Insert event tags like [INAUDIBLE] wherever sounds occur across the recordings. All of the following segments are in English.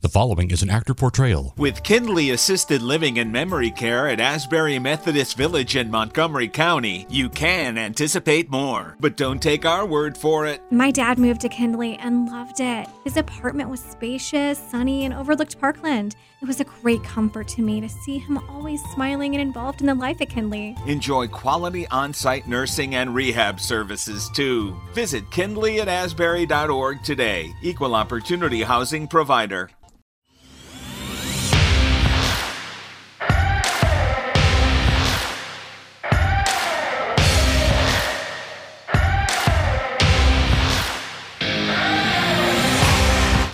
The following is an actor portrayal. With Kindly Assisted Living and Memory Care at Asbury Methodist Village in Montgomery County, you can anticipate more. But don't take our word for it. My dad moved to Kindly and loved it. His apartment was spacious, sunny, and overlooked Parkland. It was a great comfort to me to see him always smiling and involved in the life at Kindly. Enjoy quality on site nursing and rehab services too. Visit kindly at asbury.org today. Equal opportunity housing provider.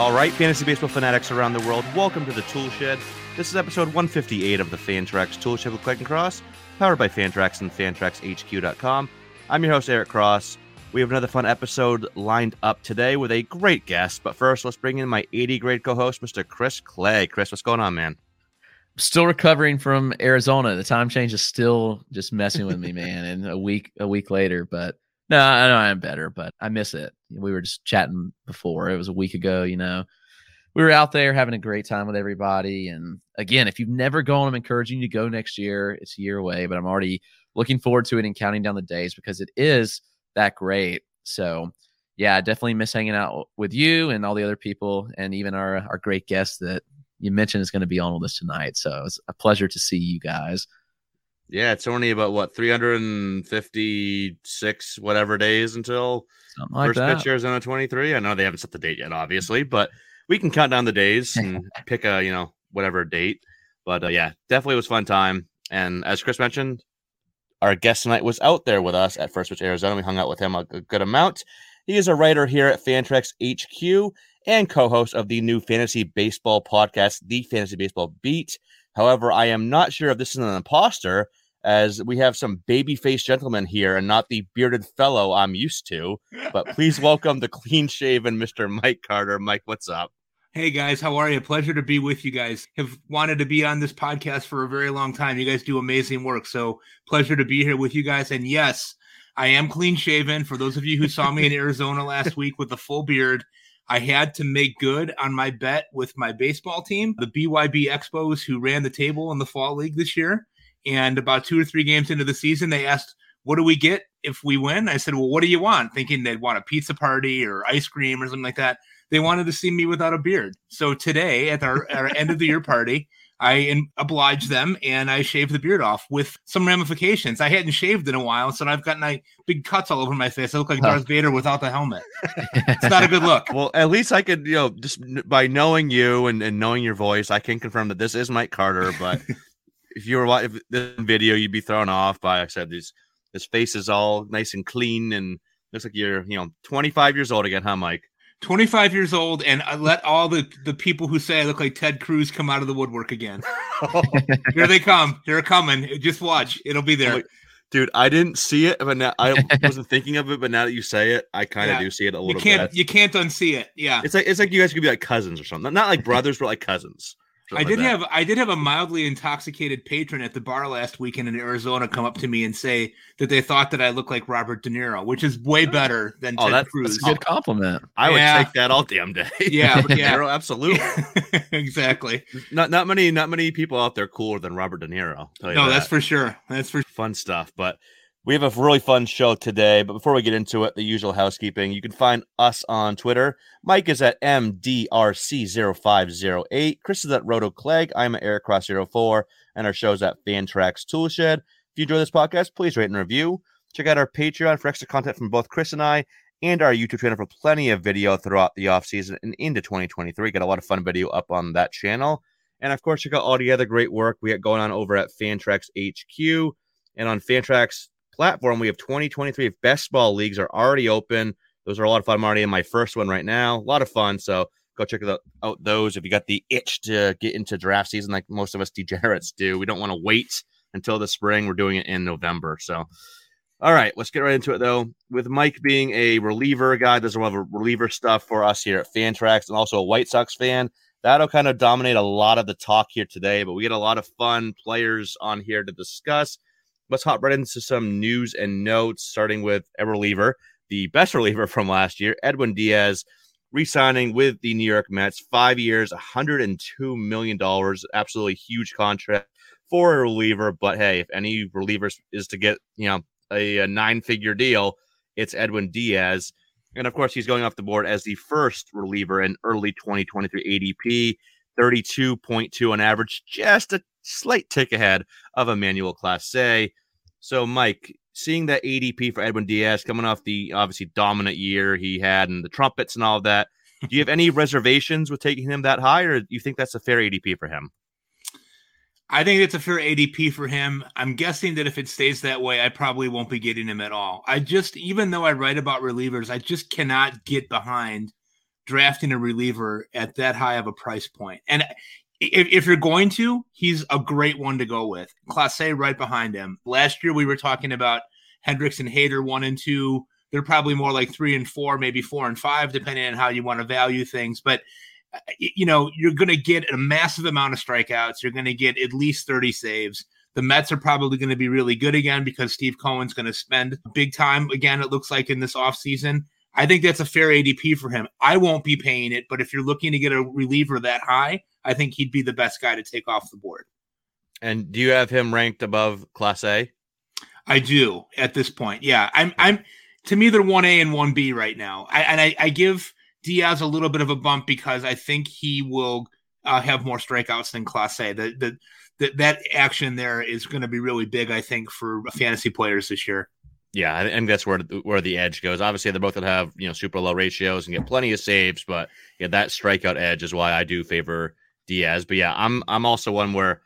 All right, fantasy baseball fanatics around the world, welcome to the Toolshed. This is episode 158 of the Fantrax Tool Toolshed with Clegg and Cross, powered by Fantrax and FantraxHQ.com. I'm your host, Eric Cross. We have another fun episode lined up today with a great guest. But first, let's bring in my 80 grade co host, Mr. Chris Clegg. Chris, what's going on, man? still recovering from Arizona. The time change is still just messing with me, [LAUGHS] man. And a week a week later, but no, I know I'm better, but I miss it. We were just chatting before. It was a week ago, you know. We were out there having a great time with everybody. And again, if you've never gone, I'm encouraging you to go next year. It's a year away, but I'm already looking forward to it and counting down the days because it is that great. So yeah, I definitely miss hanging out with you and all the other people and even our our great guest that you mentioned is going to be on with us tonight. So it's a pleasure to see you guys. Yeah, it's only about what 356 whatever days until Something like first that. pitch Arizona 23. I know they haven't set the date yet, obviously, but we can count down the days [LAUGHS] and pick a you know whatever date. But uh, yeah, definitely was fun time. And as Chris mentioned, our guest tonight was out there with us at First Pitch Arizona. We hung out with him a, a good amount. He is a writer here at Fantrax HQ and co-host of the new fantasy baseball podcast, The Fantasy Baseball Beat. However, I am not sure if this is an imposter, as we have some baby-faced gentlemen here and not the bearded fellow I'm used to. But please [LAUGHS] welcome the clean-shaven Mr. Mike Carter. Mike, what's up? Hey guys, how are you? Pleasure to be with you guys. Have wanted to be on this podcast for a very long time. You guys do amazing work. So pleasure to be here with you guys. And yes, I am clean shaven. For those of you who saw me in Arizona last week with the full beard, I had to make good on my bet with my baseball team, the BYB Expos, who ran the table in the fall league this year. And about two or three games into the season, they asked, What do we get if we win? I said, Well, what do you want? Thinking they'd want a pizza party or ice cream or something like that. They wanted to see me without a beard. So today, at our, our end of the year party, I in- obliged them and I shaved the beard off with some ramifications. I hadn't shaved in a while, so I've got my big cuts all over my face. I look like Darth Vader without the helmet. It's not a good look. [LAUGHS] Well, at least I could, you know, just by knowing you and, and knowing your voice, I can confirm that this is Mike Carter. But [LAUGHS] if you were watching this video, you'd be thrown off by, like I said, this his face is all nice and clean and looks like you're, you know, 25 years old again, huh, Mike? 25 years old, and I let all the, the people who say I look like Ted Cruz come out of the woodwork again. [LAUGHS] [LAUGHS] Here they come. They're coming. Just watch. It'll be there. Dude, I didn't see it, but now I [LAUGHS] wasn't thinking of it. But now that you say it, I kind of Yeah. do see it a You little can't bit. you can't unsee it. Yeah. It's like it's like you guys could be like cousins or something. Not like brothers, but like cousins. I Something did like that. have I did have a mildly intoxicated patron at the bar last weekend in Arizona come up to me and say that they thought that I looked like Robert De Niro, which is way oh. better than Oh, Ted that's- Cruz. That's a good oh. compliment. I would take that all damn day. [LAUGHS] Yeah, [LAUGHS] Robert De yeah. Niro, absolutely. [LAUGHS] exactly. not not many not many people out there cooler than Robert De Niro. I'll tell you No, that. that's for sure. That's for fun stuff. But we have a really fun show today. But before we get into it, the usual housekeeping. You can find us on Twitter. Mike is at MDRC0508. Chris is at Roto Clegg. I'm at Eric Cross 04 and our show's at Fantrax Toolshed. If you enjoy this podcast, please rate and review. Check out our Patreon for extra content from both Chris and I and our YouTube channel for plenty of video throughout the off season and into 2023. Got a lot of fun video up on that channel. And of course, check out all the other great work we got going on over at Fantrax HQ. And on Fantrax platform, we have 2023 best ball leagues are already open. Those are a lot of fun. I'm already in my first one right now. A lot of fun. So go check out those if you got the itch to get into draft season like most of us degenerates do. We don't want to wait until the spring. We're doing it in November. So, all right, let's get right into it though. With Mike being a reliever guy, does a lot of reliever stuff for us here at Fantrax and also a White Sox fan. That'll kind of dominate a lot of the talk here today, but we get a lot of fun players on here to discuss. Let's hop right into some news and notes, starting with a reliever, the best reliever from last year, Edwin Diaz re-signing with the New York Mets, five years, $102 million, absolutely huge contract for a reliever. But hey, if any reliever is to get, you know, a, a nine-figure deal, it's Edwin Diaz. And of course, he's going off the board as the first reliever in early 2023 ADP, 32.2 on average, just a slight tick ahead of Emmanuel Clase. So, Mike, seeing that ADP for Edwin Diaz coming off the obviously dominant year he had and the trumpets and all of that, do you have any [LAUGHS] reservations with taking him that high, or do you think that's a fair ADP for him? I think it's a fair ADP for him. I'm guessing that if it stays that way, I probably won't be getting him at all. I just, even though I write about relievers, I just cannot get behind drafting a reliever at that high of a price point. And if, if you're going to, he's a great one to go with. Clase right behind him. Last year we were talking about Hendriks and Hader one and two. They're probably more like three and four, maybe four and five, depending on how you want to value things. But uh, you know, you're going to get a massive amount of strikeouts. You're going to get at least 30 saves. The Mets are probably going to be really good again because Steve Cohen's going to spend big time again, it looks like in this offseason. I think that's a fair ADP for him. I won't be paying it, but if you're looking to get a reliever that high, I think he'd be the best guy to take off the board. And do you have him ranked above Clase? I do at this point. Yeah, I'm. I'm. To me, they're one A and one B right now. I, and I, I give Diaz a little bit of a bump because I think he will uh, have more strikeouts than Clase. The, the, the, that action there is going to be really big, I think, for fantasy players this year. Yeah, I think that's where where the edge goes. Obviously, they're both going to have you know super low ratios and get plenty of saves, but yeah, that strikeout edge is why I do favor Diaz. But yeah, I'm I'm also one where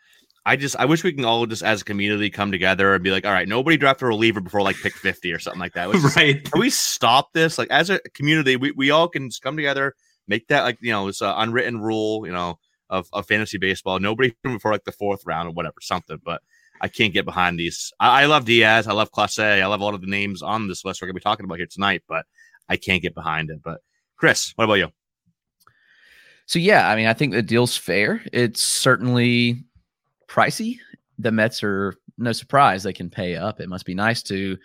I just I wish we can all just as a community come together and be like, all right, nobody draft a reliever before like pick 50 or something like that. [LAUGHS] Just, right. Can we stop this? Like as a community, we, we all can come together, make that like you know, it's an uh, unwritten rule, you know, of, of fantasy baseball. Nobody before like the fourth round or whatever, something. But I can't get behind these. I, I love Diaz, I love Clase, I love a lot of the names on this list we're gonna be talking about here tonight, but I can't get behind it. But Chris, what about you? So yeah, I mean, I think the deal's fair. It's certainly pricey. The Mets are no surprise they can pay up. It must be nice to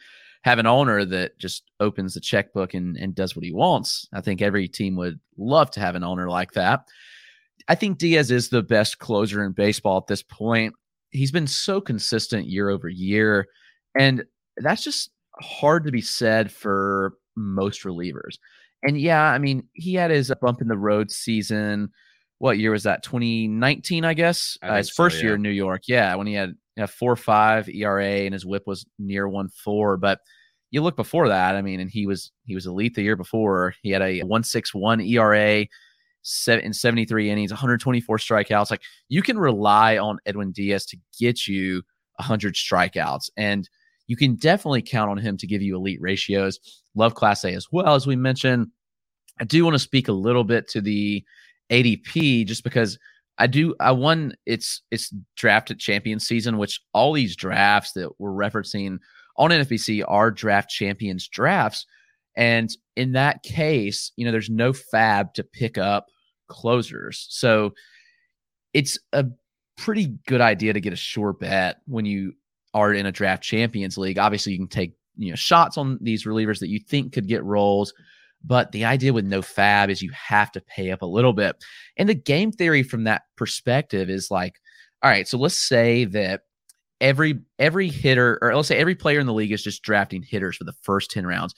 have an owner that just opens the checkbook and, and does what he wants. I think every team would love to have an owner like that. I think Diaz is the best closer in baseball at this point. He's been so consistent year over year. And that's just hard to be said for most relievers. And yeah, I mean, he had his bump in the road season. What year was that? 2019, I guess. I uh, his first so, yeah. year in New York. Yeah, when he had a four five ERA and his WHIP was near one four. But you look before that, I mean, and he was he was elite the year before. He had a one six one ERA, seven in 73 innings, 124 strikeouts. Like you can rely on Edwin Diaz to get you 100 strikeouts, and you can definitely count on him to give you elite ratios. Love Clase as well, as we mentioned. I do want to speak a little bit to the ADP just because I do I won it's it's drafted champion season, which all these drafts that we're referencing on NFBC are draft champions drafts. And in that case, you know, there's no FAAB to pick up closers. So it's a pretty good idea to get a sure bet when you are in a draft champions league. Obviously, you can take you know shots on these relievers that you think could get roles. But the idea with no FAAB is you have to pay up a little bit. And the game theory from that perspective is like, all right, so let's say that every every hitter, or let's say every player in the league is just drafting hitters for the first 10 rounds.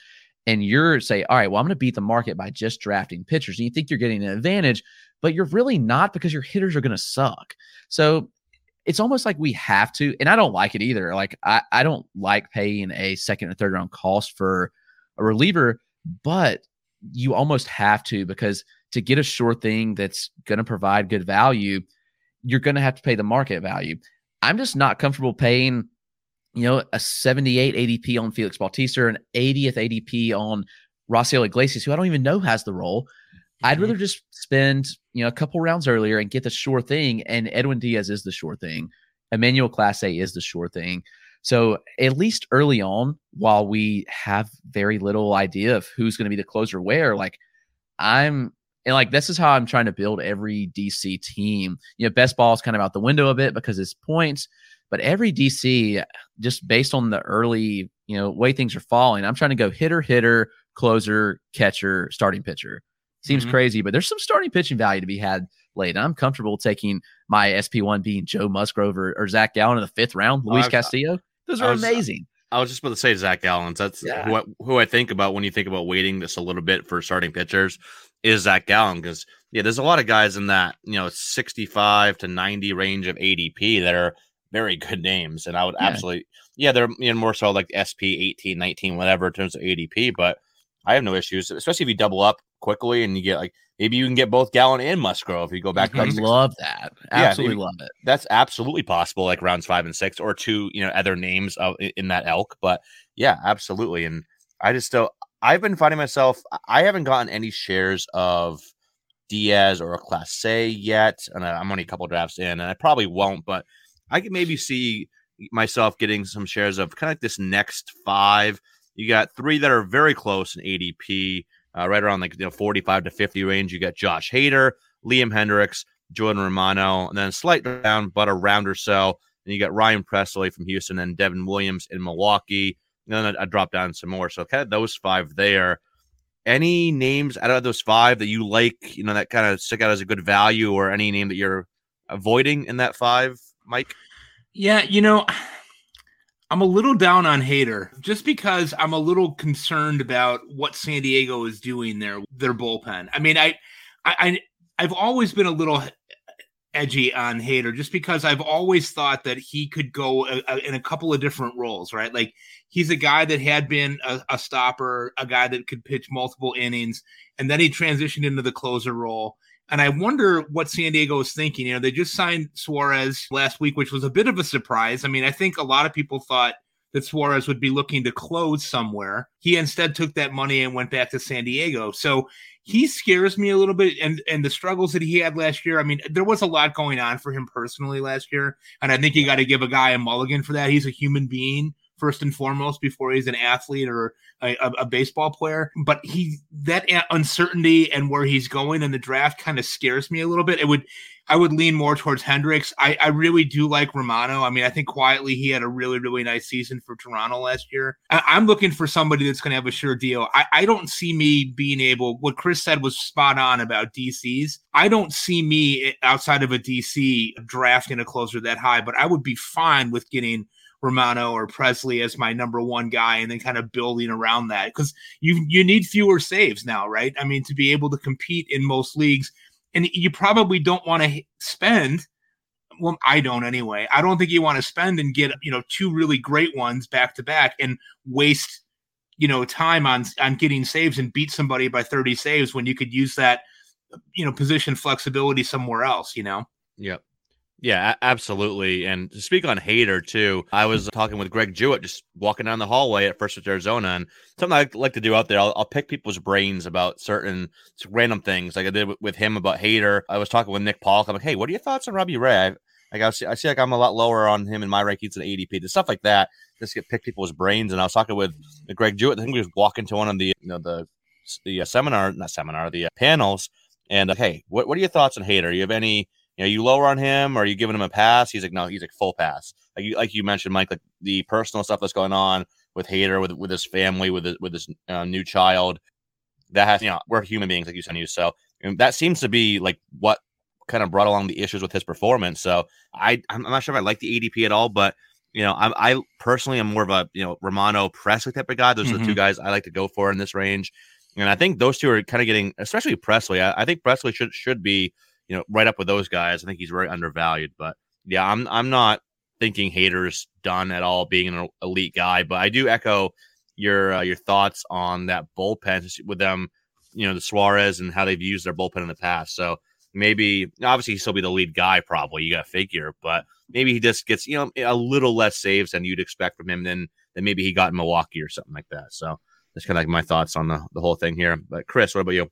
And you're say, all right, well, I'm going to beat the market by just drafting pitchers. And you think you're getting an advantage, but you're really not because your hitters are going to suck. So it's almost like we have to, and I don't like it either. Like I, I don't like paying a second or third round cost for a reliever, but you almost have to because to get a sure thing that's going to provide good value, you're going to have to pay the market value. I'm just not comfortable paying, you know, a 78 ADP on Felix Bautista, an 80th ADP on Raisel Iglesias, who I don't even know has the role. I'd Mhm. rather just spend, you know, a couple rounds earlier and get the sure thing. And Edwin Diaz is the sure thing. Emmanuel Clase is the sure thing. So at least early on, while we have very little idea of who's going to be the closer where, like I'm and like this is how I'm trying to build every DC team. You know, best ball is kind of out the window a bit because it's points, but every DC, just based on the early, you know, way things are falling, I'm trying to go hitter, hitter, closer, catcher, starting pitcher. Seems Mhm. crazy, but there's some starting pitching value to be had late. I'm comfortable taking my SP1 being Joe Musgrove or, or Zach Gallen in the fifth round, Luis I've- Castillo. Those are was- uh, amazing. I was just about to say Zach Gallen. That's Yeah. who, I, who I think about when you think about waiting this a little bit for starting pitchers is Zach Gallen because yeah, there's a lot of guys in that you know 65 to 90 range of ADP that are very good names, and I would Yeah. absolutely yeah they're you know, more so like SP 18, 19, whatever in terms of ADP, but I have no issues, especially if you double up quickly and you get like maybe you can get both Gallen and Musgrove if you go back. to, I love that. Absolutely if- love it. that's absolutely possible like rounds five and six or two you know other names of in that elk but yeah absolutely and i just still i've been finding myself i haven't gotten any shares of diaz or a clase yet and i'm only a couple drafts in and i probably won't but i could maybe see myself getting some shares of kind of like this next five you got three that are very close in adp uh, right around like you know 45 to 50 range you got josh hader liam hendriks Jordan Romano, and then slight down, but a round or so. And you got Ryan Pressly from Houston and Devin Williams in Milwaukee. And then I, I dropped down some more. So kind of those five there. Any names out of those five that you like, you know, that kind of stick out as a good value, or any name that you're avoiding in that five, Mike? Yeah, you know, I'm a little down on Hader just because I'm a little concerned about what San Diego is doing there, their bullpen. I mean, I, I, I've always been a little edgy on Hader just because I've always thought that he could go a, a, in a couple of different roles, right? Like he's a guy that had been a, a stopper, a guy that could pitch multiple innings, and then he transitioned into the closer role. And I wonder what San Diego is thinking. You know, they just signed Suarez last week, which was a bit of a surprise. I mean, I think a lot of people thought that Suarez would be looking to close somewhere. He instead took that money and went back to San Diego. So he scares me a little bit and and the struggles that he had last year. I mean, there was a lot going on for him personally last year, and I think you got to give a guy a mulligan for that. He's a human being first and foremost before he's an athlete or a, a, baseball player. But he that uncertainty and where he's going in the draft kind of scares me a little bit. It would I would lean more towards Hendriks. I, I really do like Romano. I mean, I think quietly he had a really, really nice season for Toronto last year. I, I'm looking for somebody that's going to have a sure deal. I, I don't see me being able, what Chris said was spot on about DCs. I don't see me eh, outside of a DC drafting a closer that high, but I would be fine with getting Romano or Pressly as my number one guy and then kind of building around that because you you need fewer saves now, right? I mean, to be able to compete in most leagues, and you probably don't want to spend. Well, I don't anyway. I don't think you want to spend and get you know two really great ones back to back and waste you know time on on getting saves and beat somebody by 30 saves when you could use that you know position flexibility somewhere else you know Yep. Yeah, absolutely. And to speak on hader too, I was talking with Greg Jewett just walking down the hallway at First with Arizona, and something I like to do out there, I'll, I'll pick people's brains about certain random things, like I did with, him about hader. I was talking with Nick Polk. I'm like, hey, what are your thoughts on Robbie Ray? I, like I see, I see like I'm a lot lower on him in my rankings than ADP, the stuff like that. Just get pick people's brains. And I was talking with Greg Jewett. I think we was walking to one of the you know the the uh, seminar, not seminar, the uh, panels, and uh, hey, what what are your thoughts on hader? You have any you know, you lower on him or are you giving him a pass? He's like, no, he's like full pass. Like you, like you mentioned, Mike, like the personal stuff that's going on with Hader, with with his family, with his, with his uh, new child. That has, you know, we're human beings, like you said, you. So and that seems to be like what kind of brought along the issues with his performance. So I, I'm not sure if I like the ADP at all, but you know, I, I personally am more of a you know Romano Pressly type of guy. Those are the two guys I like to go for in this range, and I think those two are kind of getting, especially Pressly. I, I think Pressly should should be you know, right up with those guys. I think he's very undervalued. But yeah, I'm I'm not thinking haders done at all being an elite guy. But I do echo your uh, your thoughts on that bullpen with them, you know, the Suarez and how they've used their bullpen in the past. So maybe obviously he'll still be the lead guy, probably you got to figure, but maybe he just gets you know a little less saves than you'd expect from him than than maybe he got in Milwaukee or something like that. So that's kind of like my thoughts on the, the whole thing here. But Chris, what about you?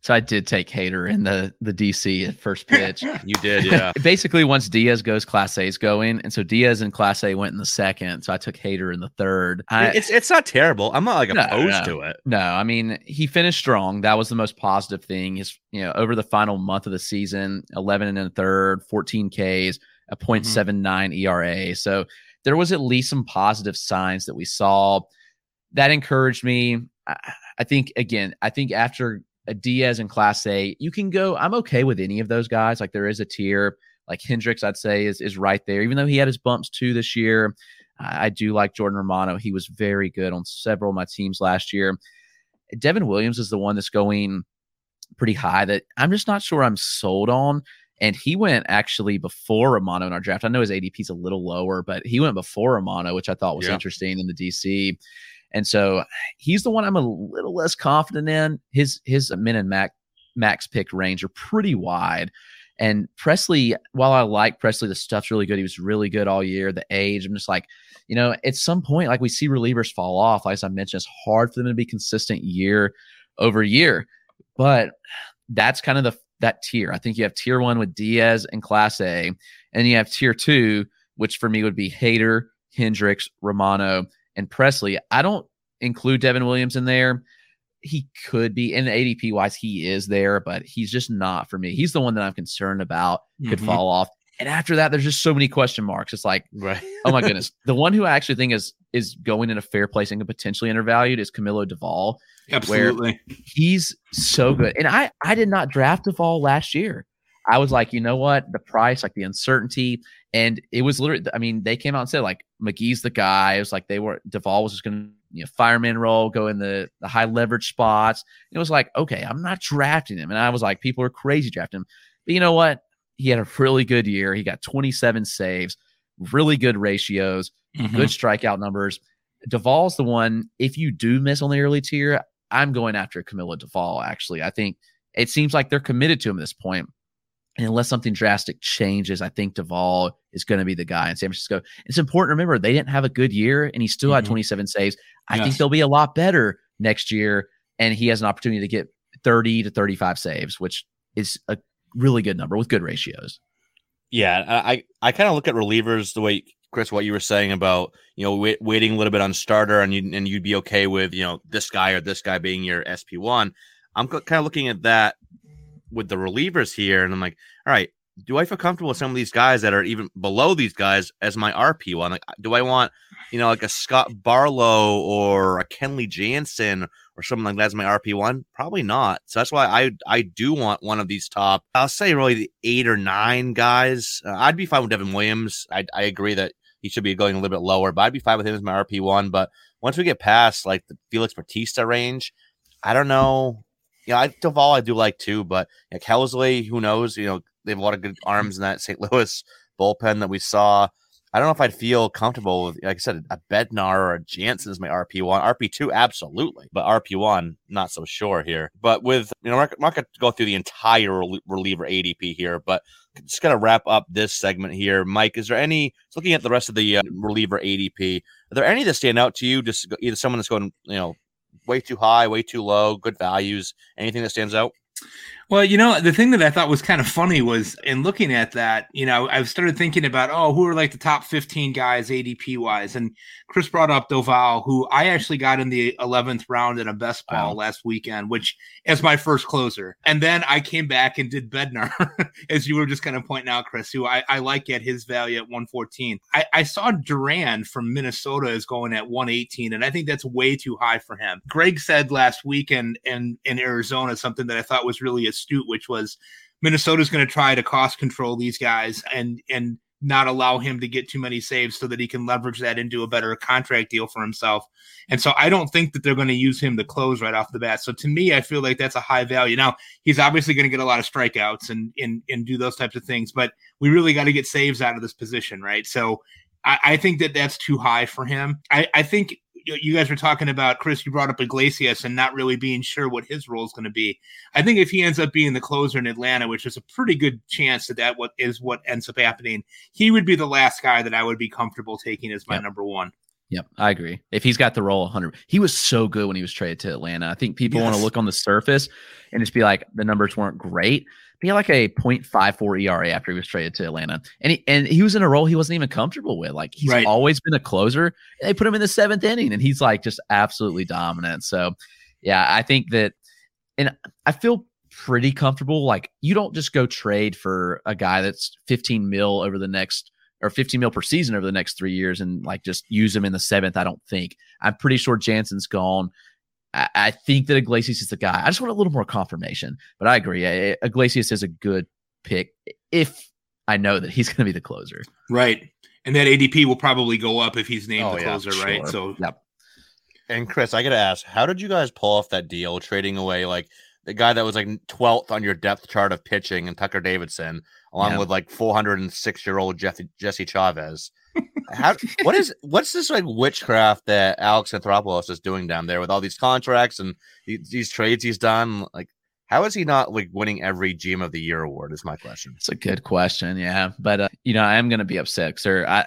So I did take Hader in the the DC at first [LAUGHS] pitch. You did, yeah. Basically, once Diaz goes, Clase is going, and so Diaz and Clase went in the second. So I took Hader in the third. I, it's it's not terrible. I'm not like opposed no. to it. no, I mean he finished strong. That was the most positive thing. His you know over the final month of the season, eleven and a third, fourteen Ks, a mm-hmm. .79 ERA. So there was at least some positive signs that we saw. That encouraged me. I, I think again, I think after Diaz in Clase, you can go. I'm okay with any of those guys. Like there is a tier. Like Hendriks, I'd say is is right there. Even though he had his bumps too this year, I, I do like Jordan Romano. He was very good on several of my teams last year. Devin Williams is the one that's going pretty high that I'm just not sure I'm sold on. And he went actually before Romano in our draft. I know his ADP is a little lower, but he went before Romano, which I thought was Yeah. interesting in the DC. And so he's the one I'm a little less confident in. His his min and max max pick range are pretty wide. And Pressly, while I like Pressly, the stuff's really good. He was really good all year. The age, I'm just like, you know, at some point, like we see relievers fall off. Like as I mentioned, it's hard for them to be consistent year over year. But that's kind of the that tier. I think you have tier one with Diaz and Clase, and you have tier two, which for me would be Hader, Hendriks, Romano, and Pressly. I don't include Devin Williams in there. He could be, and ADP wise, he is there, but he's just not for me. He's the one that I'm concerned about could Mhm. fall off. And after that, there's just so many question marks. It's like, Right. oh my goodness. [LAUGHS] The one who I actually think is is going in a fair place and potentially undervalued is Camilo Doval. Absolutely. He's so good. And I I did not draft Doval last year. I was like, you know what? The price, like the uncertainty. And it was literally, I mean, they came out and said, like, McGee's the guy. It was like they were Doval was just gonna, you know, fireman role, go in the the high leverage spots. It was like, okay, I'm not drafting him. And I was like, people are crazy drafting him. But you know what? He had a really good year. He got 27 saves, really good ratios Mhm. good strikeout numbers. Doval's the one. If you do miss on the early tier, I'm going after Camilo Doval. Actually, I think it seems like they're committed to him at this point. And unless something drastic changes, I think Doval is going to be the guy in San Francisco. It's important to remember they didn't have a good year, and he still had Mhm. 27 saves. I think Yes. they'll be a lot better next year, and he has an opportunity to get 30 to 35 saves, which is a really good number with good ratios. Yeah, I I, I kind of look at relievers the way Chris, what you were saying about you know wait, waiting a little bit on starter, and you and you'd be okay with you know this guy or this guy being your SP one. I'm kind of looking at that with the relievers here, and I'm like, all right, do I feel comfortable with some of these guys that are even below these guys as my RP one? Like, do I want you know like a Scott Barlow or a Kenley Jansen or something like that as my RP one? Probably not. So that's why I I do want one of these top. I'll say really the eight or nine guys. Uh, I'd be fine with Devin Williams. I I agree that he should be going a little bit lower, but I'd be fine with him as my RP one. But once we get past like the Felix Bautista range, I don't know. Yeah, I Doval I do like too, but like Helsley, who knows? You know, they have a lot of good arms in that St. Louis bullpen that we saw. I don't know if I'd feel comfortable with, like I said, a Bednar or a Jansen as my RP one. RP two, absolutely, but RP one, not so sure here. But with you know, we're not- going to go through the entire reliever ADP here, but just going to wrap up this segment here. Mike, is there any? Looking at the rest of the uh, reliever ADP, are there any that stand out to you? Just either someone that's going, you know, way too high, way too low, good values, anything that stands out? Well, you know, the thing that I thought was kind of funny was in looking at that, you know, I've started thinking about, oh, who are like the top 15 guys ADP wise? And Chris brought up Doval, who I actually got in the 11th round in a best ball Wow. last weekend, which as my first closer. And then I came back and did Bednar, [LAUGHS] as you were just kind of pointing out, Chris, who I, I like at his value at 114. I, I saw Duran from Minnesota is going at 118, and I think that's way too high for him. Greg said last week in, in, in Arizona something that I thought was really astute, which was Minnesota's going to try to cost control these guys and and not allow him to get too many saves so that he can leverage that into a better contract deal for himself. And so I don't think that they're going to use him to close right off the bat. So to me, I feel like that's a high value. Now he's obviously going to get a lot of strikeouts and and and do those types of things, but we really got to get saves out of this position, right? So I, I think that that's too high for him. I, I think you guys were talking about Chris. You brought up Iglesias and not really being sure what his role is going to be. I think if he ends up being the closer in Atlanta, which is a pretty good chance that that what is what ends up happening, he would be the last guy that I would be comfortable taking as my Yeah. number one. Yep, I agree. If he's got the role 100, he was so good when he was traded to Atlanta. I think people want to look on the surface and just be like, the numbers weren't great. He had like a 0.54 ERA after he was traded to Atlanta, and he and he was in a role he wasn't even comfortable with. Like he's Right. always been a closer. They put him in the seventh inning, and he's like just absolutely dominant. So, yeah, I think that, and I feel pretty comfortable. Like you don't just go trade for a guy that's 15 mil over the next or 15 mil per season over the next three years and like just use him in the seventh. I don't think. I'm pretty sure Jansen's gone. I, I think that Iglesias is the guy. I just want a little more confirmation, but I agree. I- Iglesias is a good pick if I know that he's [LAUGHS] going to be the closer. Right. And that ADP will probably go up if he's named Oh, the yeah, closer, right? So Yep. And Chris, I gotta ask, how did you guys pull off that deal, trading away like the guy that was like 12th on your depth chart of pitching and Tucker Davidson, along Yeah. with like 406 year old Jesse, Jesse Chavez? How, what is what's this like witchcraft that Alex Anthopoulos is doing down there with all these contracts and these, these trades he's done? Like, how is he not like winning every GM of the Year award? Is my question. It's a good question. Yeah. But, uh, you know, I am going to be upset because I,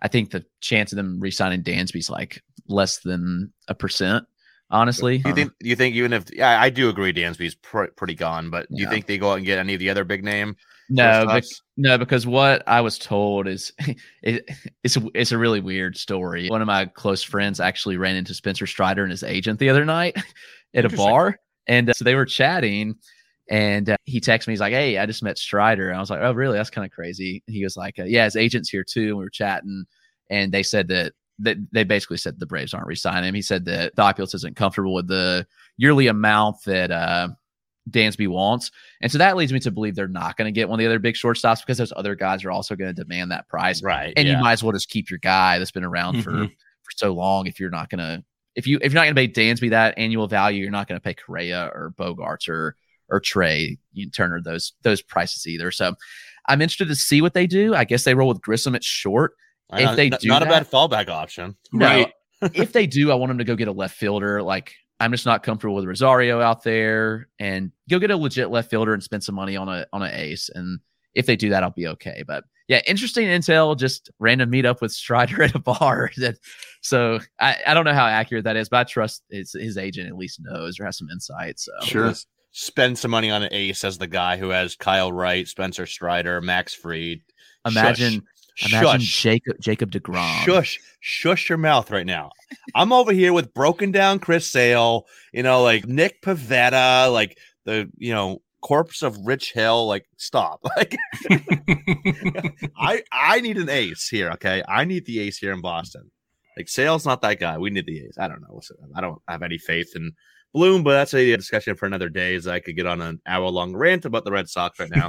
I think the chance of them re-signing Dansby's like less than a percent, honestly. Do you think? Do you think even if yeah, I do agree, Dansby's pr- pretty gone, but do you think they go out and get any of the other big name? No, bec- no, because what I was told is [LAUGHS] it, it's a, it's a really weird story. One of my close friends actually ran into Spencer Strider and his agent the other night [LAUGHS] at a bar, and uh, so they were chatting. And uh, he texted me. He's like, "Hey, I just met Strider." And I was like, "Oh, really? That's kind of crazy." And he was like, uh, "Yeah, his agent's here too." And we were chatting, and they said that that they basically said the Braves aren't re-signing him. He said that the Oculus isn't comfortable with the yearly amount that uh, Dansby wants, and so that leads me to believe they're not going to get one of the other big shortstops because those other guys are also going to demand that price, Right. and yeah. you might as well just keep your guy that's been around for Mhm. for so long. If you're not going to if you if you're not going to pay Dansby that annual value, you're not going to pay Correa or Bogaerts or or Trea Turner those those prices either. So I'm interested to see what they do. I guess they roll with Grissom at short. I if know, they do not a bad fallback option. No, Right. if they do, I want them to go get a left fielder. Like I'm just not comfortable with Rosario out there, and go get a legit left fielder and spend some money on a on an ace. And if they do that, I'll be okay. But yeah, interesting intel. Just random meetup with Strider [LAUGHS] at a bar. That so I, I don't know how accurate that is, but I trust his his agent at least knows or has some insight. So Sure. Spend some money on an ace as the guy who has Kyle Wright, Spencer Strider, Max Fried. imagine imagine Shush. Jacob Jacob Degrom. Shush, shush your mouth right now. I'm over here with broken down Chris Sale, you know, like Nick Pivetta, like the, you know, corpse of Rich Hill. Like, stop. [LAUGHS] Like, [LAUGHS] I I need an ace here. Okay, I need the ace here in Boston. Like, Sale's not that guy. We need the ace. I don't know. I don't have any faith in Bloom, but that's a discussion for another day. As I could get on an hour long rant about the Red Sox right now.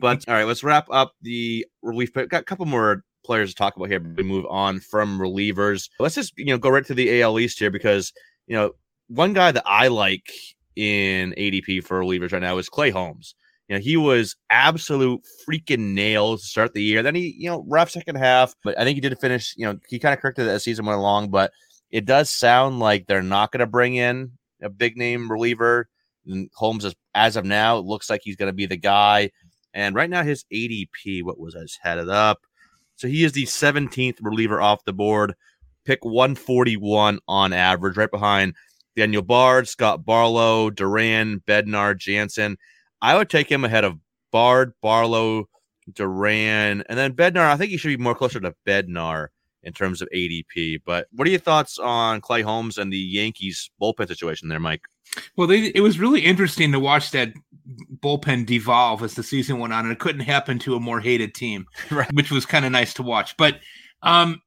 but [LAUGHS] all right, let's wrap up the. We've got a couple more players to talk about here. We move on from relievers. Let's just you know go right to the AL East here because you know one guy that I like in ADP for relievers right now is Clay Holmes. You know he was absolute freaking nails to start the year. Then he you know rough second half, but I think he did finish. You know he kind of corrected it as season went along, but it does sound like they're not going to bring in a big name reliever. And Holmes is as of now looks like he's going to be the guy. And right now his ADP, what was I it up? So he is the 17th reliever off the board, pick 141 on average, right behind Daniel Bard, Scott Barlow, Duran, Bednar, Jansen. I would take him ahead of Bard, Barlow, Duran, and then Bednar. I think he should be more closer to Bednar in terms of ADP. But what are your thoughts on Clay Holmes and the Yankees bullpen situation there, Mike? Well, they, it was really interesting to watch that bullpen devolve as the season went on, and it couldn't happen to a more hated team, [LAUGHS] Right. which was kind of nice to watch. But um,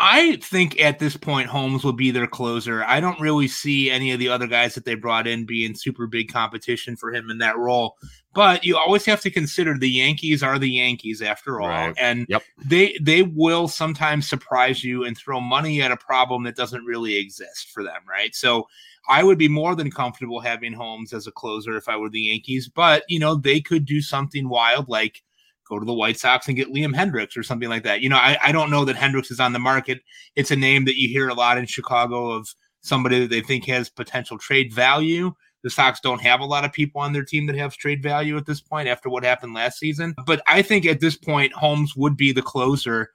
I think at this point, Holmes will be their closer. I don't really see any of the other guys that they brought in being super big competition for him in that role. But you always have to consider the Yankees are the Yankees after all, Right. and Yep. they they will sometimes surprise you and throw money at a problem that doesn't really exist for them, right? So I would be more than comfortable having Holmes as a closer if I were the Yankees, but you know, they could do something wild like go to the White Sox and get Liam Hendriks or something like that. You know, I, I don't know that Hendriks is on the market. It's a name that you hear a lot in Chicago of somebody that they think has potential trade value. The Sox don't have a lot of people on their team that have trade value at this point after what happened last season. But I think at this point, Holmes would be the closer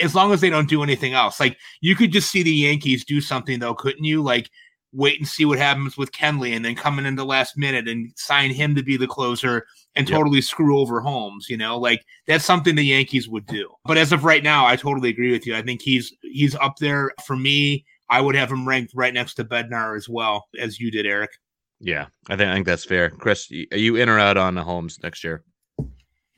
as long as they don't do anything else. Like you could just see the Yankees do something though, couldn't you? Like wait and see what happens with Kenley and then come in in the last minute and sign him to be the closer and Yep. totally screw over Holmes, you know? Like that's something the Yankees would do. But as of right now, I totally agree with you. I think he's he's up there for me. I would have him ranked right next to Bednar as well as you did, Eric. Yeah, I think I think that's fair. Chris, are you in or out on the Holmes next year?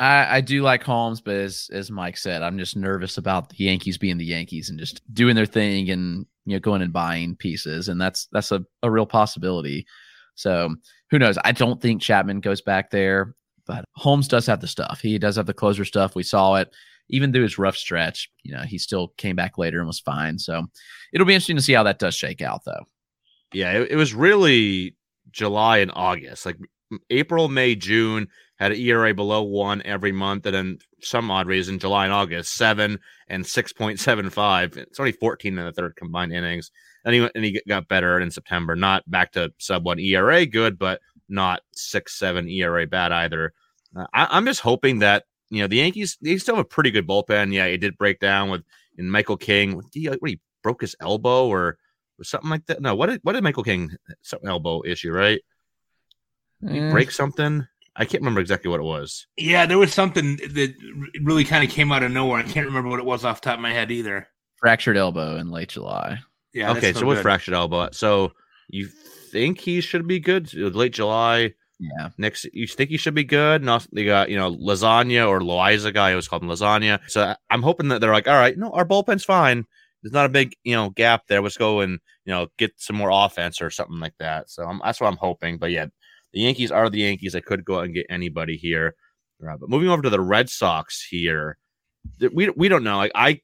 I, I do like Holmes, but as as Mike said, I'm just nervous about the Yankees being the Yankees and just doing their thing and you know going and buying pieces, and that's that's a, a real possibility. So who knows? I don't think Chapman goes back there, but Holmes does have the stuff. He does have the closer stuff. We saw it even through his rough stretch. You know, he still came back later and was fine. So it'll be interesting to see how that does shake out, though. Yeah, it, it was really July and August. Like April, May, June had an ERA below one every month, and then some odd reason, July and August seven and six point seven five. It's only fourteen in the third combined innings, and he and he got better in September. Not back to sub one ERA, good, but not six seven ERA bad either. Uh, I, I'm just hoping that you know the Yankees they still have a pretty good bullpen. Yeah, it did break down with in Michael King. What he, what he broke his elbow or or something like that. No, what did what did Michael King some elbow issue, right? Did he Eh, break something? I can't remember exactly what it was. Yeah, there was something that really kind of came out of nowhere. I can't remember what it was off the top of my head either. fractured elbow in late July. Yeah. okay, so no with good. fractured elbow. So you think he should be good? Late July Yeah. next. You think he should be good? And also they got you know lasagna or Loiza guy. I always called him lasagna. So I'm hoping that they're like, all right, no, our bullpen's fine. There's not a big you know gap there. Let's go and you know get some more offense or something like that. So I'm, that's what I'm hoping. But yeah, the Yankees are the Yankees. I could go out and get anybody here. Uh, but moving over to the Red Sox here, we we don't know. Like I,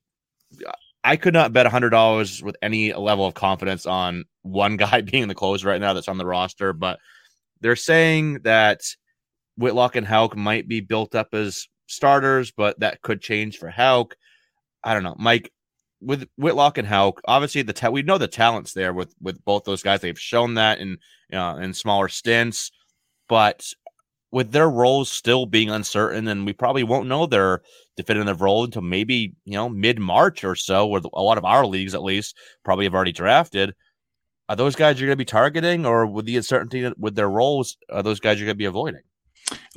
I could not bet hundred dollars with any level of confidence on one [LAUGHS] guy being the closer right now that's on the roster. But they're saying that Whitlock and Houck might be built up as starters, but that could change for Houck. I don't know, Mike. With Whitlock and Houck, obviously the ta- we know the talents there with with both those guys. They've shown that in uh, in smaller stints, but with their roles still being uncertain, and we probably won't know their definitive role until maybe you know mid March or so, where a lot of our leagues at least probably have already drafted. Are those guys you're going to be targeting, or with the uncertainty with their roles, are those guys you're going to be avoiding?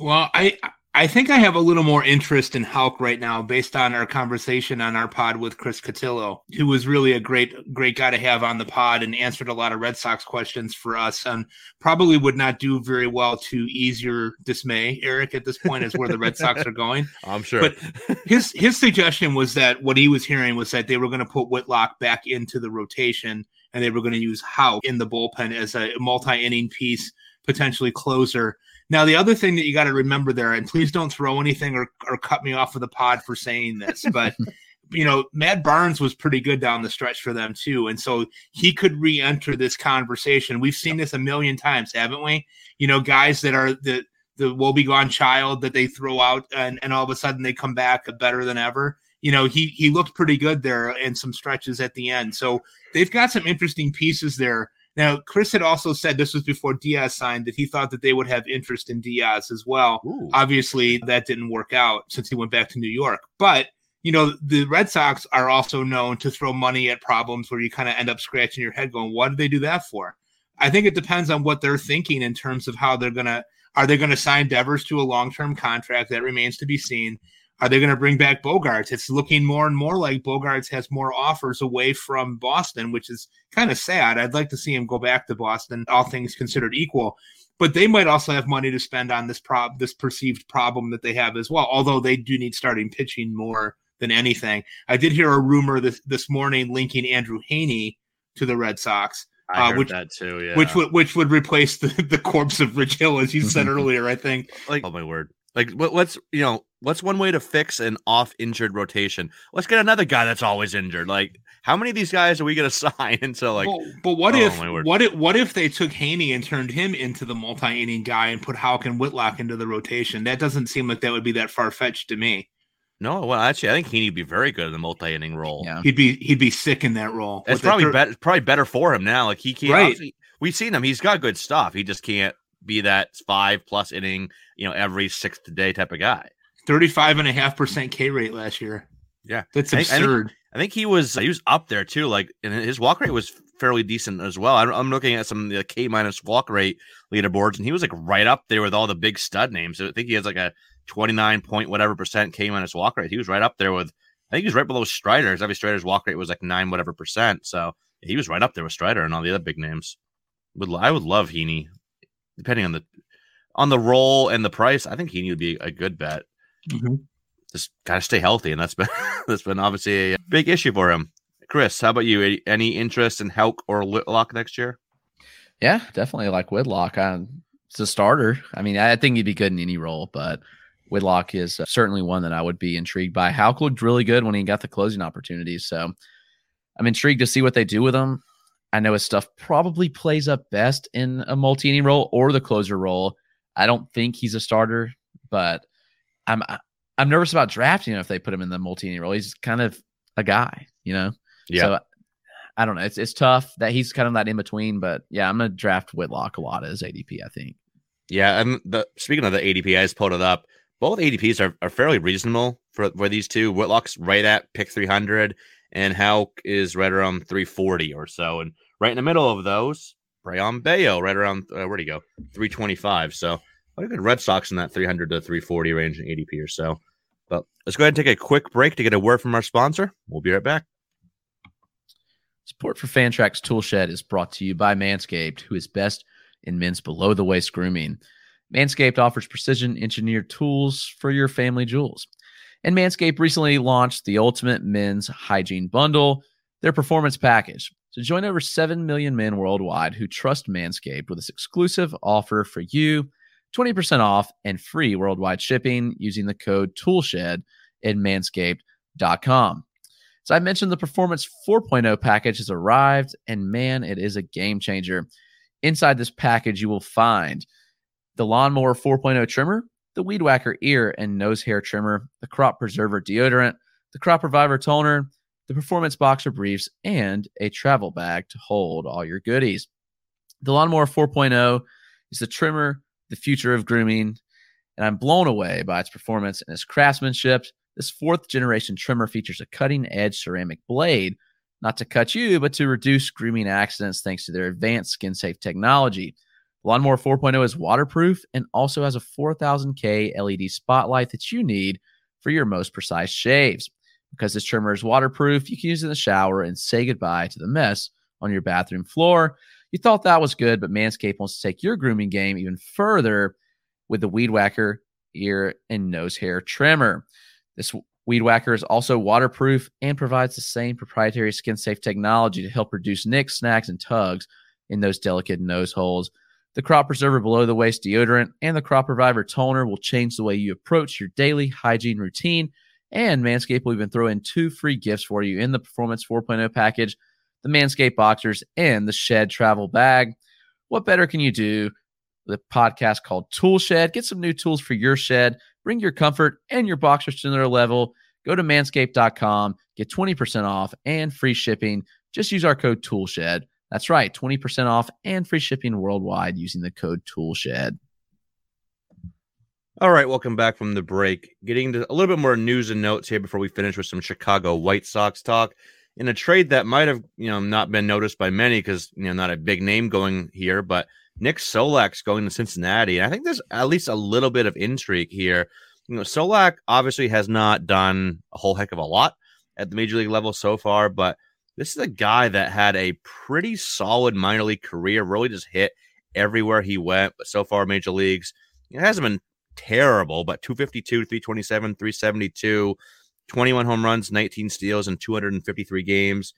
Well, I I think I have a little more interest in Hulk right now based on our conversation on our pod with Chris Cotillo, who was really a great great guy to have on the pod and answered a lot of Red Sox questions for us and probably would not do very well to ease your dismay, Eric, at this point as where the Red Sox are going. [LAUGHS] I'm sure. But his his suggestion was that what he was hearing was that they were going to put Whitlock back into the rotation and they were going to use Howe in the bullpen as a multi-inning piece, potentially closer. Now, the other thing that you got to remember there, and please don't throw anything or, or cut me off of the pod for saying this, [LAUGHS] but you know, Matt Barnes was pretty good down the stretch for them too. And so he could re-enter this conversation. We've seen this a million times, haven't we? You know, guys that are the the woebegone child that they throw out and, and all of a sudden they come back better than ever. You know, he he looked pretty good there in some stretches at the end. So they've got some interesting pieces there. Now, Chris had also said this was before Diaz signed that he thought that they would have interest in Diaz as well. Ooh. Obviously, that didn't work out since he went back to New York. But you know, the Red Sox are also known to throw money at problems where you kind of end up scratching your head going, what did they do that for? I think it depends on what they're thinking in terms of how they're going to, are they going to sign Devers to a long term contract? That remains to be seen. Are they going to bring back Bogaerts? It's looking more and more like Bogaerts has more offers away from Boston, which is kind of sad. I'd like to see him go back to Boston, all things considered equal. But they might also have money to spend on this prob this perceived problem that they have as well. Although they do need starting pitching more than anything. I did hear a rumor this this morning linking Andrew Heaney to the Red Sox, I uh, heard which- that too. Yeah. which would which would replace the, the corpse of Rich Hill, as you said [LAUGHS] earlier. I think. like oh my word like what, what's you know what's one way to fix an off injured rotation let's get another guy that's always injured like how many of these guys are we going [LAUGHS] to sign into like but, but what oh, if what if what if they took Heaney and turned him into the multi-inning guy and put Houck and Whitlock into the rotation? That doesn't seem like that would be that far fetched to me. no well actually i think he would be very good in the multi-inning role Yeah. He'd be he'd be sick in that role. it's probably third- better probably better for him now like he can't Right. we've seen him he's got good stuff he just can't be that five plus inning you know every sixth day type of guy 35 and a half percent K rate last year. Yeah. That's I think- I think- absurd. I think he was he was up there too. Like, and his walk rate was fairly decent as well. I'm, I'm looking at some of the K minus walk rate leaderboards, and he was like right up there with all the big stud names. I think he has like a 29 point whatever percent K minus walk rate. He was right up there with. I think he was right below Strider's. Every Strider's walk rate was like nine whatever percent. So he was right up there with Strider and all the other big names. Would I would love Heaney, depending on the on the role and the price. I think Heaney would be a good bet. Mhm. Just gotta stay healthy, and that's been [LAUGHS] that's been obviously a big issue for him. Chris, how about you? Any- Any interest in Houck or Whitlock next year? Yeah, definitely like Whitlock. Um, it's a starter. I mean, I think he'd be good in any role, but Whitlock is uh, certainly one that I would be intrigued by. Houck looked really good when he got the closing opportunities, so I'm intrigued to see what they do with him. I know his stuff probably plays up best in a multi inning role or the closer role. I don't think he's a starter, but I'm I'm nervous about drafting him if they put him in the multi role. He's kind of a guy, you know. Yeah. So I don't know. It's it's tough that he's kind of that in between, but yeah, I'm gonna draft Whitlock a lot as ADP. I think. Yeah, and the speaking of the ADP, I just pulled it up. Both ADPs are, are fairly reasonable for, for these two. Whitlock's right at pick 300, and Houck is right around 340 or so. And right in the middle of those, Brayan Bello, right around uh, where'd he go? 325. So what a good Red Sox in that 300 to 340 range in ADP or so. But let's go ahead and take a quick break to get a word from our sponsor. We'll be right back. Support for Fantrax Toolshed is brought to you by Manscaped, who is best in men's below the waist grooming. Manscaped offers precision engineered tools for your family jewels. And Manscaped recently launched the Ultimate Men's Hygiene Bundle, their performance package. So join over 7 million men worldwide who trust Manscaped with this exclusive offer for you 20% off and free worldwide shipping using the code TOOLSHED at manscaped.com. So I mentioned the Performance 4.0 package has arrived, and man, it is a game changer. Inside this package, you will find the Lawnmower 4.0 trimmer, the Weed Whacker ear and nose hair trimmer, the Crop Preserver deodorant, the Crop Reviver toner, the Performance Boxer briefs, and a travel bag to hold all your goodies. The Lawnmower 4.0 is the trimmer, the future of grooming, and I'm blown away by its performance and its craftsmanship. This fourth generation trimmer features a cutting edge ceramic blade, not to cut you, but to reduce grooming accidents thanks to their advanced skin safe technology. Lawnmower 4.0 is waterproof and also has a 4000K LED spotlight that you need for your most precise shaves. Because this trimmer is waterproof, you can use it in the shower and say goodbye to the mess on your bathroom floor. You thought that was good, but Manscaped wants to take your grooming game even further with the Weed Whacker ear and nose hair trimmer. This Weed Whacker is also waterproof and provides the same proprietary skin safe technology to help reduce nicks, snags, and tugs in those delicate nose holes. The Crop Preserver below the waist deodorant and the Crop Reviver toner will change the way you approach your daily hygiene routine. And Manscaped will even throw in two free gifts for you in the Performance 4.0 package the Manscaped Boxers and the Shed Travel Bag. What better can you do? The podcast called Tool Shed. Get some new tools for your shed. Bring your comfort and your boxers to another level. Go to manscaped.com, get 20% off and free shipping. Just use our code TOOLSHED. That's right, 20% off and free shipping worldwide using the code TOOLSHED. All right, welcome back from the break. Getting to a little bit more news and notes here before we finish with some Chicago White Sox talk. In a trade that might have, you know, not been noticed by many because you know not a big name going here, but Nick Solak's going to Cincinnati. And I think there's at least a little bit of intrigue here. You know, Solak obviously has not done a whole heck of a lot at the major league level so far, but this is a guy that had a pretty solid minor league career, really just hit everywhere he went. But so far, major leagues, it hasn't been terrible, but 252, 327, 372, 21 home runs, 19 steals, and 253 games.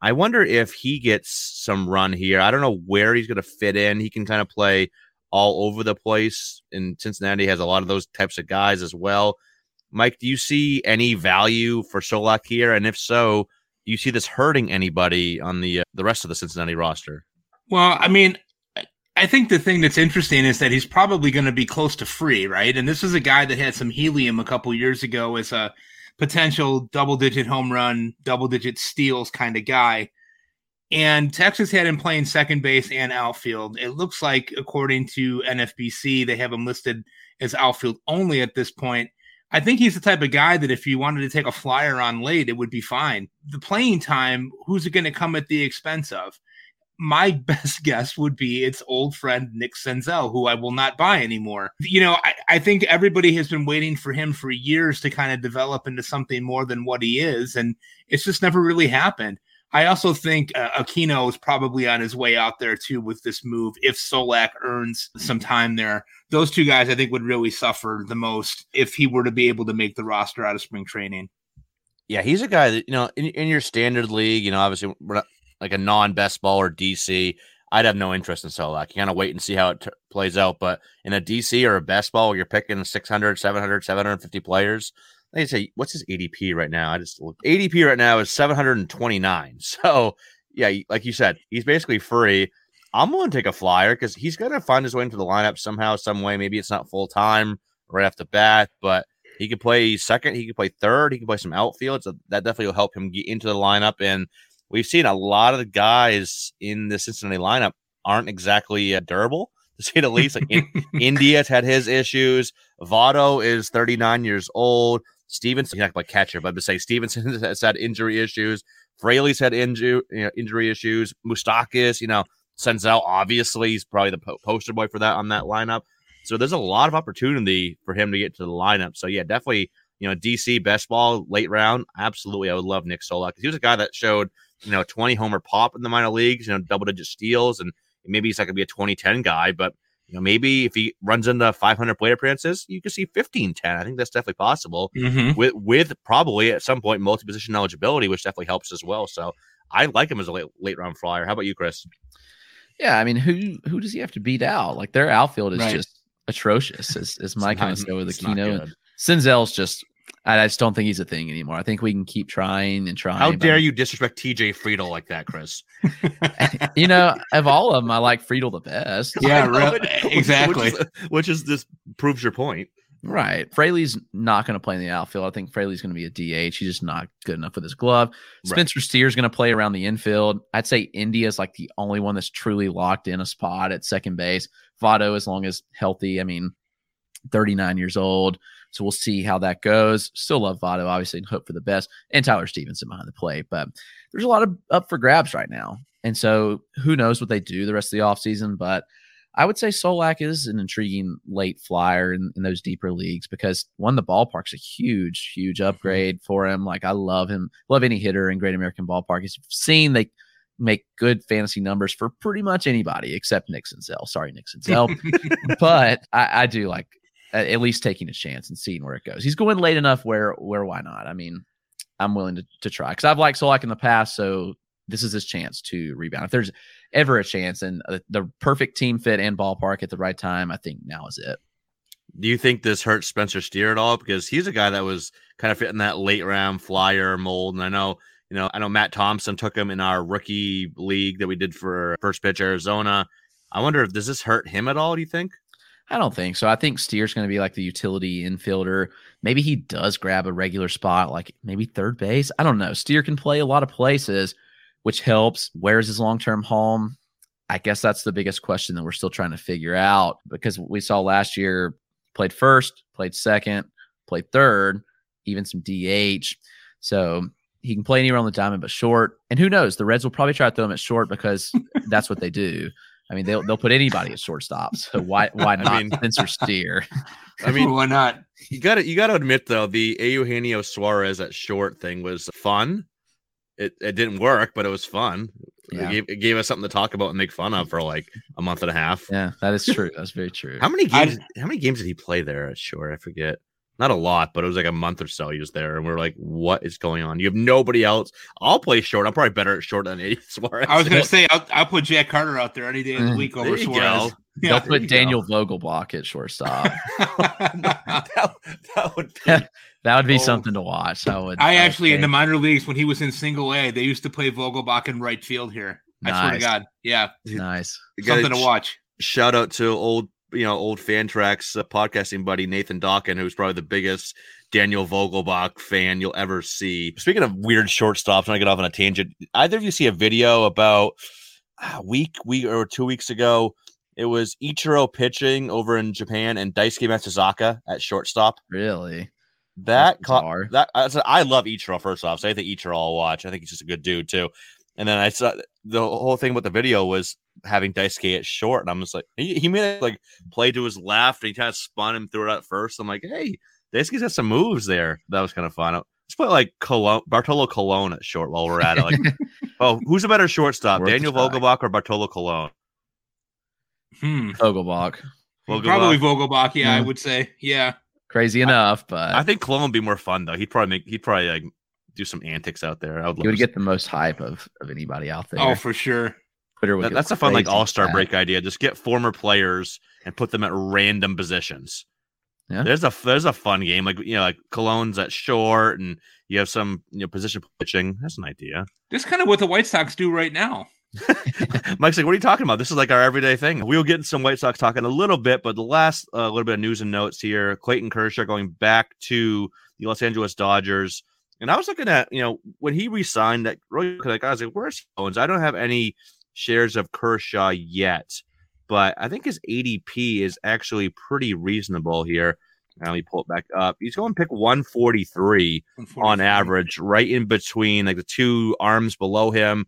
I wonder if he gets some run here. I don't know where he's going to fit in. He can kind of play all over the place, and Cincinnati has a lot of those types of guys as well. Mike, do you see any value for Solak here? And if so, do you see this hurting anybody on the uh, the rest of the Cincinnati roster? Well, I mean, I think the thing that's interesting is that he's probably going to be close to free, right? And this is a guy that had some helium a couple years ago as a potential double digit home run, double digit steals kind of guy. And Texas had him playing second base and outfield. It looks like, according to NFBC, they have him listed as outfield only at this point. I think he's the type of guy that if you wanted to take a flyer on late, it would be fine. The playing time, who's it going to come at the expense of? My [LAUGHS] best guess would be it's old friend Nick Senzel, who I will not buy anymore. You know, I, I think everybody has been waiting for him for years to kind of develop into something more than what he is, and it's just never really happened. I also think uh, Aquino is probably on his way out there too with this move. If Solak earns some time there, those two guys I think would really suffer the most if he were to be able to make the roster out of spring training. Yeah, he's a guy that you know in, in your standard league. You know, obviously we're not like a non-best ball or DC. I'd have no interest in Solak. You kind of wait and see how it t- plays out. But in a DC or a best ball, you're picking 600, 700, 750 players. They say, what's his ADP right now? I just look. ADP right now is 729. [LAUGHS] So, yeah, like you said, he's basically free. I'm willing to take a flyer because he's going to find his way into the lineup somehow, some way. Maybe it's not full time right off the bat, but he could play second. He could play third. He could play some outfield. So that definitely will help him get into the lineup. And we've seen a lot of the guys in the Cincinnati lineup aren't exactly uh, durable to say the least. Like in, [LAUGHS] India's had his issues. Votto is 39 years old. Stephenson, he's not like catcher, but to say Stephenson [LAUGHS] has had injury issues. Fraley's had injury you know, injury issues. Moustakas, you know, Senzel obviously he's probably the po- poster boy for that on that lineup. So there's a lot of opportunity for him to get to the lineup. So yeah, definitely, you know, DC best ball late round. Absolutely, I would love Nick Solak because he was a guy that showed you know 20 homer pop in the minor leagues, you know, double digit steals, and maybe he's not gonna be a 2010 guy, but you know, maybe if he runs into 500 plate appearances, you can see 15 10. I think that's definitely possible Mm-hmm. with with probably at some point multi position eligibility, which definitely helps as well. So I like him as a late, late round flyer. How about you, Chris? Yeah, I mean, who who does he have to beat out? Like their outfield is Right. just atrocious. Is is my It's kind of not- go with it's not Aquino. Senzel's just. I I just don't think he's a thing anymore. I think we can keep trying and trying. How dare you disrespect TJ Friedl like that, Chris? [LAUGHS] you know, of all of them, I like Friedel the best. Yeah, I know. Which- exactly. Which is, which is this proves your point. Right. Fraley's not going to play in the outfield. I think Fraley's going to be a DH. He's just not good enough with his glove. Right. Spencer Steer's going to play around the infield. I'd say India's like the only one that's truly locked in a spot at second base. Votto, as long as healthy, I mean, 39 years old. So we'll see how that goes. Still love Votto, obviously, and hope for the best. And Tyler Stephenson behind the plate. But there's a lot of up for grabs right now. And so who knows what they do the rest of the offseason. But I would say Solak is an intriguing late flyer in, in those deeper leagues because one, the ballpark's a huge, huge mm-hmm. upgrade for him. Like I love him, love any hitter in Great American Ballpark. He's seen they make good fantasy numbers for pretty much anybody except Nick Senzel. Sorry, Nick Senzel. [LAUGHS] but I, I do like at least taking a chance and seeing where it goes. He's going late enough where where why not? I mean, I'm willing to, to try because I've liked Solak in the past, so this is his chance to rebound. If there's ever a chance and uh, the perfect team fit and ballpark at the right time, I think now is it. Do you think this hurts Spencer Steer at all? Because he's a guy that was kind of fitting that late round flyer mold. And I know, you know, I know Matt Thompson took him in our rookie league that we did for first pitch Arizona. I wonder if does this hurt him at all? Do you think? I don't think so. I think Steer's going to be like the utility infielder. Maybe he does grab a regular spot, like maybe third base. I don't know. Steer can play a lot of places, which helps. Where's his long term home? I guess that's the biggest question that we're still trying to figure out because we saw last year played first, played second, played third, even some DH. So he can play anywhere on the diamond but short. And who knows? The Reds will probably try to throw him at short because [LAUGHS] that's what they do. I mean, they'll they'll put anybody at shortstop. So why [LAUGHS] why not mean- Spencer Steer? [LAUGHS] [LAUGHS] I mean, why not? you got to you got to admit though, the Eugenio Suarez at short thing was fun. It it didn't work, but it was fun. Yeah. It, gave, it gave us something to talk about and make fun of for like a month and a half. Yeah, that is true. That's very true. How many I- games? how many games did he play there at short? I forget. Not a lot, but it was like a month or so he was there, and we are like, "What is going on? You have nobody else. I'll play short. I'm probably better at short than Eddie [LAUGHS] Suarez." I was going to say I'll, I'll put Jack Carter out there any day of the Mm, week there over you Suarez. go. [LAUGHS] They'll Yeah. there you put go. Daniel Vogelbach at shortstop. [LAUGHS] that, that would be that would be Oh. something to watch. I would. I would actually in the minor leagues when he was in single A, they used to play Vogelbach in right field here. I swear to God, yeah, nice. Something to watch. Shout out to old, you know, old Fantrax uh, podcasting buddy Nathan Dawkin, who's probably the biggest Daniel Vogelbach fan you'll ever see. Speaking of weird shortstops, when I get off on a tangent, either of you see a video about a week, week or two weeks ago? It was Ichiro pitching over in Japan and Daisuke Matsuzaka at shortstop. Really. that That's caught that I, I love Ichiro first off, so I think Ichiro I'll watch. I think he's just a good dude too. And then I saw the whole thing with the video was having Daisuke at short, and I'm just like, he, he made it like play to his left, and he kind of spun him through it at first. I'm like, hey, Daisuke's got some moves there. That was kind of fun. Let's put like Colon, Bartolo Colon at short while we're at it. Like, [LAUGHS] oh, who's a better shortstop, Worth Daniel. Vogelbach or Bartolo Colon? Hmm. Vogelbach. Probably Vogelbach. Yeah, I would say. Yeah. Crazy enough, but I think Colon would be more fun though. He'd probably make he'd probably like do some antics out there. I would he love would to get the most hype of, of anybody out there. Oh, for sure. Twitter would That- that's a fun like all star break idea. Just get former players and put them at random positions. Yeah. There's a there's a fun game like you know like Colon's at short and you have some you know position pitching. That's an idea. This kind of what the White Sox do right now. [LAUGHS] Mike's like, what are you talking about? This is like our everyday thing. We'll get some White Sox talking a little bit, but the last uh, little bit of news and notes here: Clayton Kershaw going back to the Los Angeles Dodgers. And I was looking at, you know, when he resigned, that really like I was like, where's Owens? I don't have any shares of Kershaw yet, but I think his ADP is actually pretty reasonable here. Now let me pull it back up. He's going pick 143 on average, right in between like the two arms below him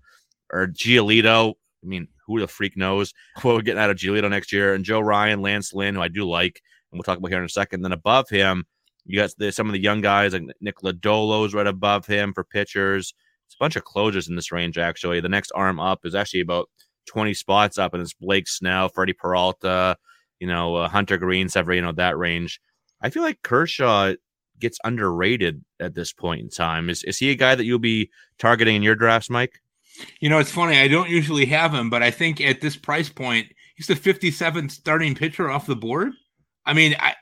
or Giolito. I mean, who the freak knows what we're getting out of Giolito next year? And Joe Ryan, Lance Lynn, who I do like, and we'll talk about here in a second. Then above him, you got the, some of the young guys like Nick Lodolo's right above him for pitchers. It's a bunch of closers in this range, actually. The next arm up is actually about 20 spots up, and it's Blake Snell, Freddie Peralta, you know, uh, Hunter Greene, Severino, that range. I feel like Kershaw gets underrated at this point in time. Is is he a guy that you'll be targeting in your drafts, Mike? You know, it's funny. I don't usually have him, but I think at this price point, he's the 57th starting pitcher off the board. I mean, I,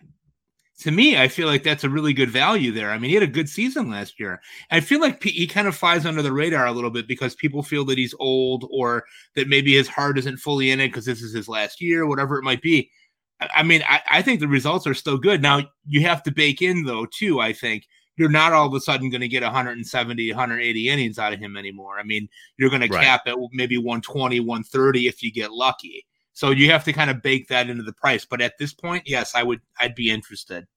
to me, I feel like that's a really good value there. I mean, he had a good season last year. I feel like he kind of flies under the radar a little bit because people feel that he's old or that maybe his heart isn't fully in it because this is his last year, whatever it might be. I, mean, I, I think the results are still good. Now, you have to bake in, though, too, I think. You're not all of a sudden going to get 170, 180 innings out of him anymore. I mean, you're going to cap at maybe 120, 130 if you get lucky. So you have to kind of bake that into the price. But at this point, yes, I would. I'd be interested.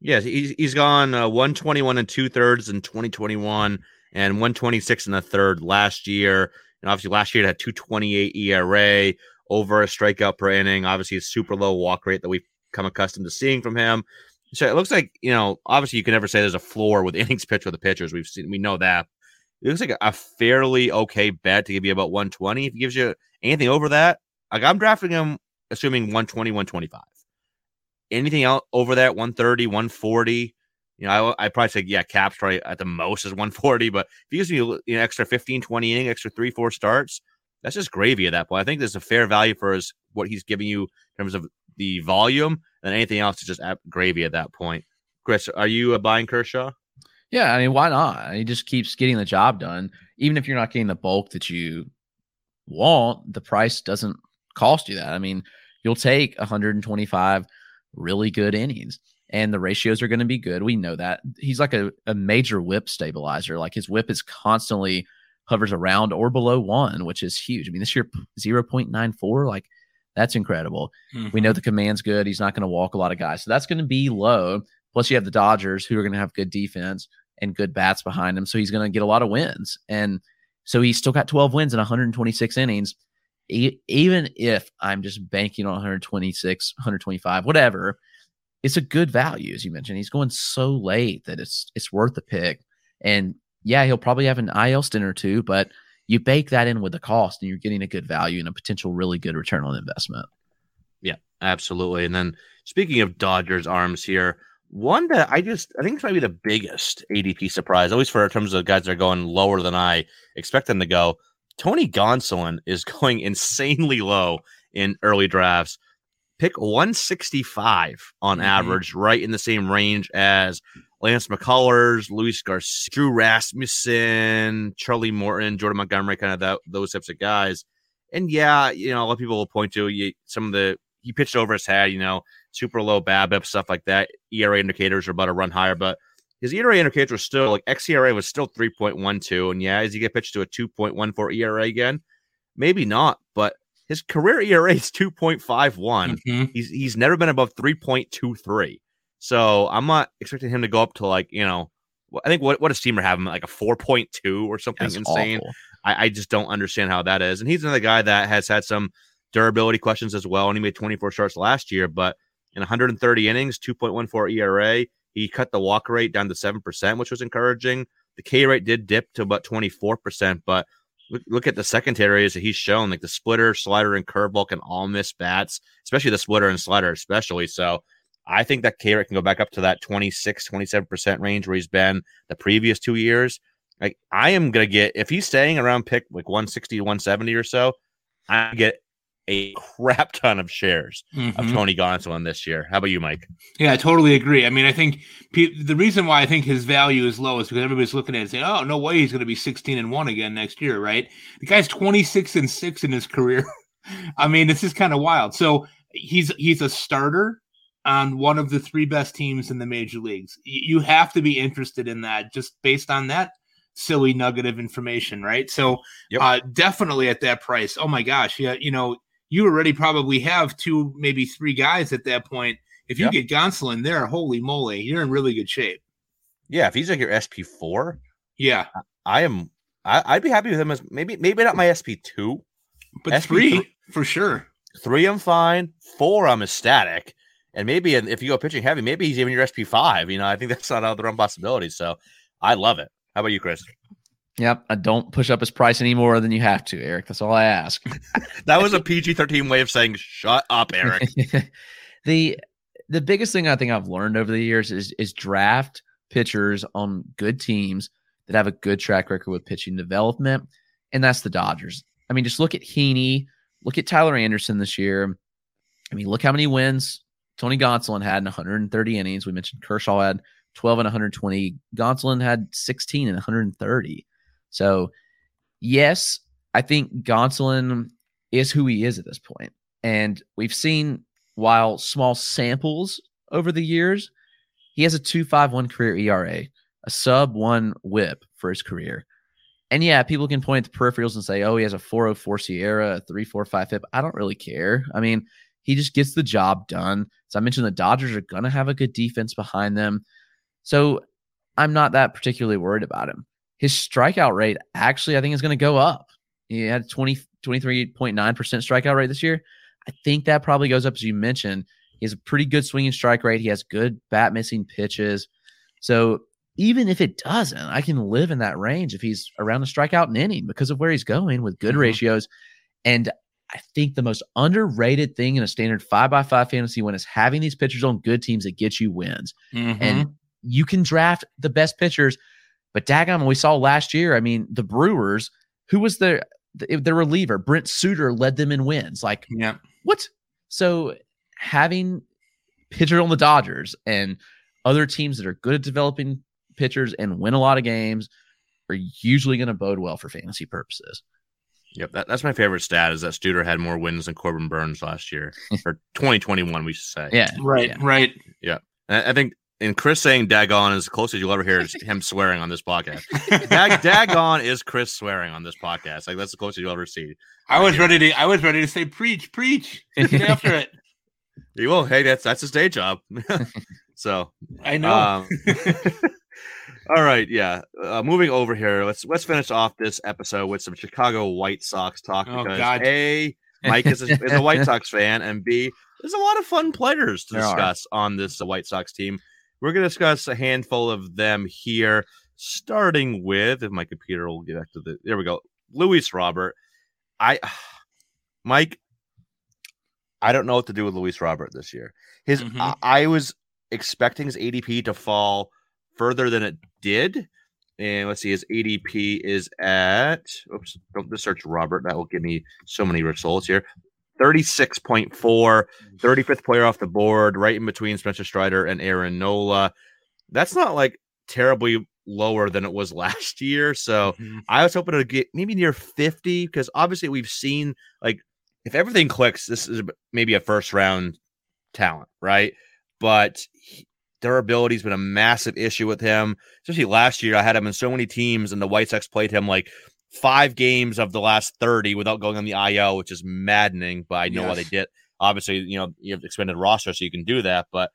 Yes, he's he's gone uh, 121 and two thirds in 2021 and 126 and a third last year. And obviously, last year it had 228 ERA over a strikeout per inning. Obviously, a super low walk rate that we've come accustomed to seeing from him. So it looks like you know, obviously, you can never say there's a floor with [LAUGHS] innings pitched with the pitchers. We've seen, we know that. It looks like a fairly okay bet to give you about 120. If he gives you anything over that, like I'm drafting him assuming 120, 125 anything else over that 130 140 you know i i probably say yeah caps probably at the most is 140 but if he gives me you know, extra 15 20 inning extra three four starts that's just gravy at that point i think there's a fair value for his what he's giving you in terms of the volume and anything else is just gravy at that point chris are you buying kershaw Yeah, I mean, why not? He just keeps getting the job done. Even if you're not getting the bulk that you want, the price doesn't cost you that. I mean, you'll take 125 really good innings, and the ratios are going to be good. We know that. He's like a, a major WHIP stabilizer. Like his WHIP is constantly hovers around or below one, which is huge. I mean, this year 0.94, like that's incredible. We know mm-hmm. the command's good. He's not going to walk a lot of guys. So that's going to be low. Plus, you have the Dodgers who are going to have good defense and good bats behind him. So he's going to get a lot of wins. And so he's still got 12 wins in 126 innings. Even if I'm just banking on 126, 125, whatever, it's a good value, as you mentioned. He's going so late that it's it's worth the pick. And yeah, he'll probably have an IL stint or two, but you bake that in with the cost and you're getting a good value and a potential really good return on investment. Yeah, absolutely. And then speaking of Dodgers arms here, one that I just I think it's maybe the biggest ADP surprise, at least for in terms of guys that are going lower than I expect them to go. Tony Gonsolin is [LAUGHS] going insanely low in early drafts. Pick 165 on Mhm. average, right in the same range as Lance McCullers, Luis Garcia, Drew Rasmussen, Charlie Morton, Jordan Montgomery, kind of that, those types of guys. And yeah, you know, a lot of people will point to you, some of the he pitched over his head, you know, super low BABIP stuff like that. ERA indicators are about to run higher, but his ERA indicators were still like xERA was still 3.12. And yeah, as he get pitched to a 2.14 ERA again, maybe not, but his career ERA is 2.51. Mhm. He's he's never been above 3.23. So I'm not expecting him to go up to like, you know, I think what, what does Steamer have him like a 4.2 or something That's insane? I, I just don't understand how that is. And he's another guy that has had some durability questions as well. And he made 24 starts last year, but in 130 innings, 2.14 ERA, he cut the walk rate down to 7%, which was encouraging. The K rate did dip to about 24%, but look, look at the secondaries that he's shown, like the splitter, slider, and curveball can all miss bats, especially the splitter and slider, especially. So I think that K rate can go back up to that 26, 27% range where he's been the previous two years. Like I am gonna get if he's staying around pick like 160 170 or so, I get a crap ton of shares of Mhm. Tony Gonsolin this year. How about you, Mike? Yeah, I totally agree. I mean, I think pe- the reason why I think his value is low is because everybody's looking at it and saying, "Oh, no way, he's going to be 16 and one again next year." Right? The guy's 26 and six in his [LAUGHS] career. I mean, this is kind of wild. So he's he's a starter on one of the three best teams in the major leagues. You have to be interested in that just based on that silly nugget of information, right? So Yep. uh, definitely at that price. Oh my gosh, yeah, you know, you already probably have two, maybe three guys at that point. If you Yeah. get Gonsolin there, holy moly, you're in really good shape. Yeah, if he's like your SP four, Yeah, I am. I, I'd be happy with him as maybe maybe not my SP two, but SP three three- for sure. three I'm fine, four I'm ecstatic, and maybe if you go pitching heavy, maybe he's even your SP five. You know, I think that's not out of the realm possibility. So I love it. How about you, Chris? Yep. I don't push up his price any more than you have to, Eric. That's all I ask. [LAUGHS] That was a PG thirteen way of saying shut up, Eric. [LAUGHS] the the biggest thing I think I've learned over the years is is draft pitchers on good teams that have a good track record with pitching development, and that's the Dodgers. I mean, just look at Heaney, look at Tyler Anderson this year. I mean, look how many wins Tony Gonsolin had in 130 innings. We mentioned Kershaw had 12 and 120. Gonsolin had 16 and 130. So, yes, I think Gonsolin is who he is at this point. And we've seen, while small samples over the years, he has a 2.51 career ERA, a sub one WHIP for his career. And yeah, people can point at the peripherals and say, oh, he has a 404 SIERA, a 345 FIP. I don't really care. I mean, he just gets the job done. So I mentioned the Dodgers are going to have a good defense behind them. So I'm not that particularly worried about him. His strikeout rate actually, I think, is going to go up. He had 20, 23.9% strikeout rate this year. I think that probably goes up, as you mentioned. He has a pretty good swinging strike rate. He has good bat missing pitches. So even if it doesn't, I can live in that range if he's around the strikeout and inning because of where he's going with good Mhm. ratios. And I think the most underrated thing in a standard five by five fantasy win is having these pitchers on good teams that get you wins. Mm-hmm. And you can draft the best pitchers. But daggum, we saw last year, I mean, the Brewers, who was their the, the reliever? Brent Suter led them in wins. Like, yeah, what? So having pitchers on the Dodgers and other teams that are good at developing pitchers and win a lot of games are usually going to bode well for fantasy purposes. Yep, that, that's my favorite stat is that Suter had more wins than Corbin Burnes last year [LAUGHS] or 2021, we should say. Yeah. right, Yeah. right. And I think, and Chris saying daggone is as close as you'll ever hear is him swearing on this podcast. Dag, daggone is Chris swearing on this podcast. Like that's the closest you'll ever see. I was ready to. I was ready to say, preach, preach. [LAUGHS] After it. He will. Hey, that's that's his day job. [LAUGHS] so I know. Um, [LAUGHS] all right, yeah. Uh, moving over here, let's let's finish off this episode with some Chicago White Sox talk Oh, because God. a Mike is a, is a White Sox fan, and b there's a lot of fun players to There are. discuss on this White Sox team. We're going to discuss a handful of them here, starting with if my computer will get back to the there we go, Luis Robert. I, [SIGHS] Mike, I don't know what to do with Luis Robert this year. His Mhm. I, I was expecting his ADP to fall further than it did. And let's see, his ADP is at oops, don't just search Robert. That will give me so many results here. 36.4, 35th player off the board, right in between Spencer Strider and Aaron Nola. That's not like terribly lower than it was [LAUGHS] last year. So Mhm. I was hoping to get maybe near 50 because obviously we've seen like if everything clicks, this is maybe a first round talent, right? But he- durability's been a massive issue with him, especially last year. I had him in so many teams, and the White Sox played him like five games of the last 30 without going on the IL, which is maddening. But I know why they did. Obviously, you know, you have expanded roster, so you can do that. But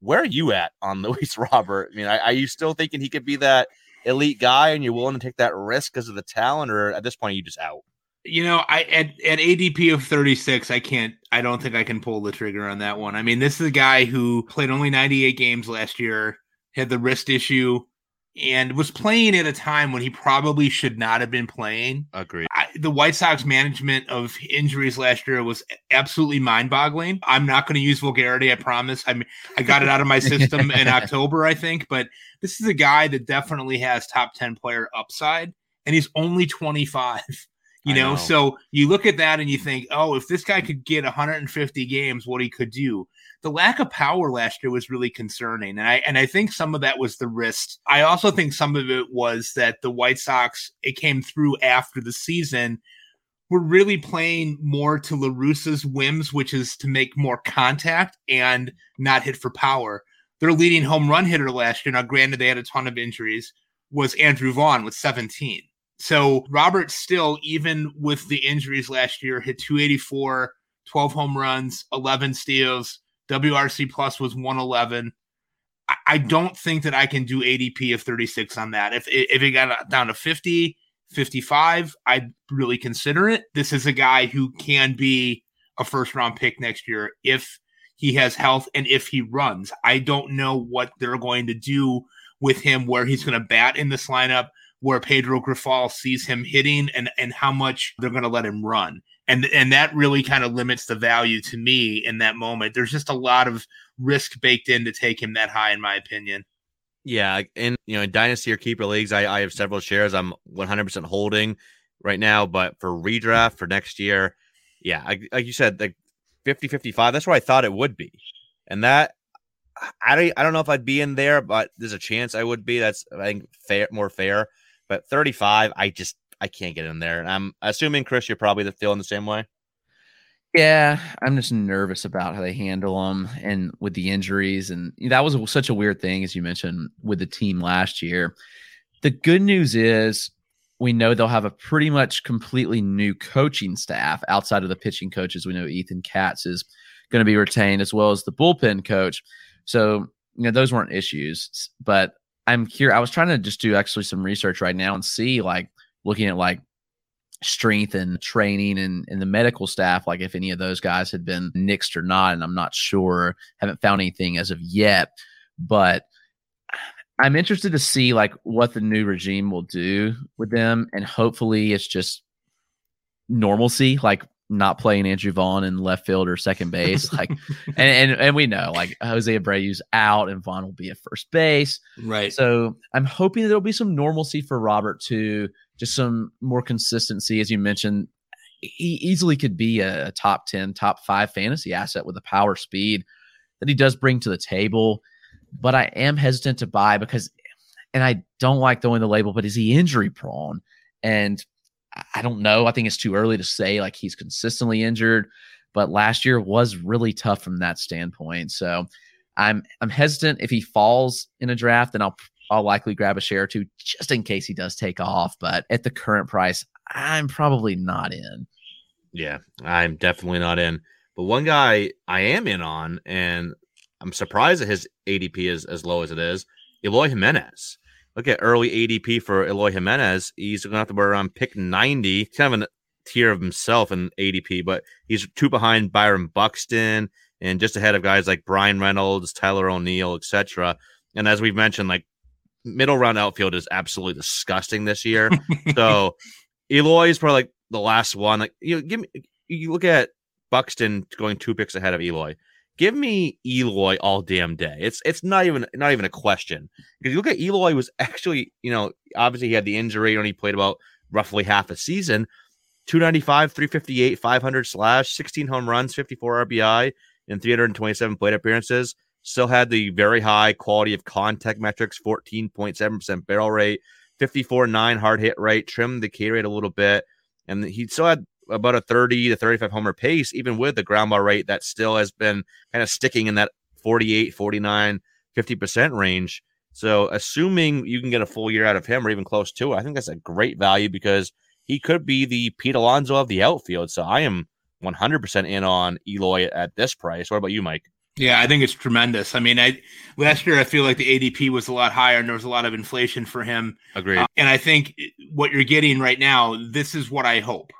where are you at on [LAUGHS] Luis Robert? I mean, are, are you still thinking he could be that elite guy, and you're willing to take that risk because of the talent, or at this point, are you just out? You know, I at, at ADP of 36, I can't I don't think I can pull the trigger on that one. I mean, this is a guy who played only 98 games last year, had the wrist issue, and was playing at a time when he probably should not have been playing. Agreed. I, the White Sox management of injuries last year was absolutely mind-boggling. I'm not going to use vulgarity, I promise. I mean, I got it out of my system in [LAUGHS] October, I think, but this is a guy that definitely has top 10 player upside, and he's only 25. You know? know, so you look at that and you think, oh, if this guy could get 150 games, what he could do. The lack of power last year was really concerning, and I and I think some of that was the wrist. I also think some of it was that the White Sox it came through after the season. We're really playing more to La Russa's whims, which is to make more contact and not hit for power. Their leading home run hitter last year, now granted they had a ton of injuries, was Andrew Vaughn with 17. So Robert still, even with the injuries last year, hit 284, 12 home runs, 11 steals. WRC plus was 111. I, don't think that I can do ADP of 36 on that. If if it got down to 50, 55, I'd really consider it. This is a guy who can be a first round pick next year if he has health and if he runs. I don't know what they're going to do with him, where he's going to bat in this lineup where Pedro Grifol sees him hitting and and how much they're going to let him run. And and that really kind of limits the value to me in that moment. There's just a lot of risk baked in to take him that high in my opinion. Yeah, in you know, in dynasty or keeper leagues, I, I have several shares I'm 100% holding right now, but for redraft for next year, yeah, I, like you said, like 50 55, that's where I thought it would be. And that I don't, I don't know if I'd be in there, but there's a chance I would be. That's I think fair, more fair. But 35, I just I can't get in there. And I'm assuming Chris, you're probably feeling the same way. Yeah, I'm just nervous about how they handle them and with the injuries. And that was such a weird thing, as you mentioned, with the team last year. The good news is we know they'll have a pretty much completely new coaching staff outside of the pitching coaches. We know Ethan Katz is going to be retained as well as the bullpen coach. So, you know, those weren't issues. But I'm here. I was trying to just do actually some research right now and see like looking at like strength and training and, and the medical staff, like if any of those guys had been nixed or not. And I'm not sure, haven't found anything as of yet. But I'm interested to see like what the new regime will do with them. And hopefully it's just normalcy. Like not playing Andrew Vaughn in left field or second base. Like, [LAUGHS] and, and and we know like Jose Abreu's out and Vaughn will be at first base. Right. So I'm hoping there'll be some normalcy for Robert too, just some more consistency. As you mentioned, he easily could be a, a top 10, top five fantasy asset with the power speed that he does bring to the table. But I am hesitant to buy because, and I don't like throwing the label, but is he injury prone? And I don't know. I think it's too early to say like he's consistently injured, but last year was really tough from that standpoint. So I'm I'm hesitant if he falls in a draft, then I'll I'll likely grab a share or two just in case he does take off. But at the current price, I'm probably not in. Yeah, I'm definitely not in. But one guy I am in on, and I'm surprised that his ADP is as low as it is, Eloy Jimenez look at early ADP for Eloy Jimenez. He's going to have to be around pick 90, kind of a tier of himself in ADP, but he's two behind Byron Buxton and just ahead of guys like Bryan Reynolds, Tyler O'Neill, etc. And as we've mentioned, like middle round outfield is absolutely disgusting this year. [LAUGHS] so Eloy is probably like the last one. Like you know, give me you look at Buxton going two picks ahead of Eloy give me Eloy all damn day. It's it's not even not even a question because you look at Eloy was actually you know obviously he had the injury and he played about roughly half a season. 295, 358, 500 slash, 16 home runs, 54 RBI, and 327 plate appearances. Still had the very high quality of contact metrics, 14.7% barrel rate, 54 9 hard hit rate, trimmed the K rate a little bit. And he still had about a 30 to 35 homer pace, even with the ground ball rate that still has been kind of sticking in that 48, 49, 50% range. So, assuming you can get a full year out of him or even close to it, I think that's a great value because he could be the Pete Alonso of the outfield. So, I am 100% in on Eloy at this price. What about you, Mike? Yeah, I think it's tremendous. I mean, I last year I feel like the ADP was a lot higher and there was a lot of inflation for him. Agreed. Uh, and I think what you're getting right now, this is what I hope.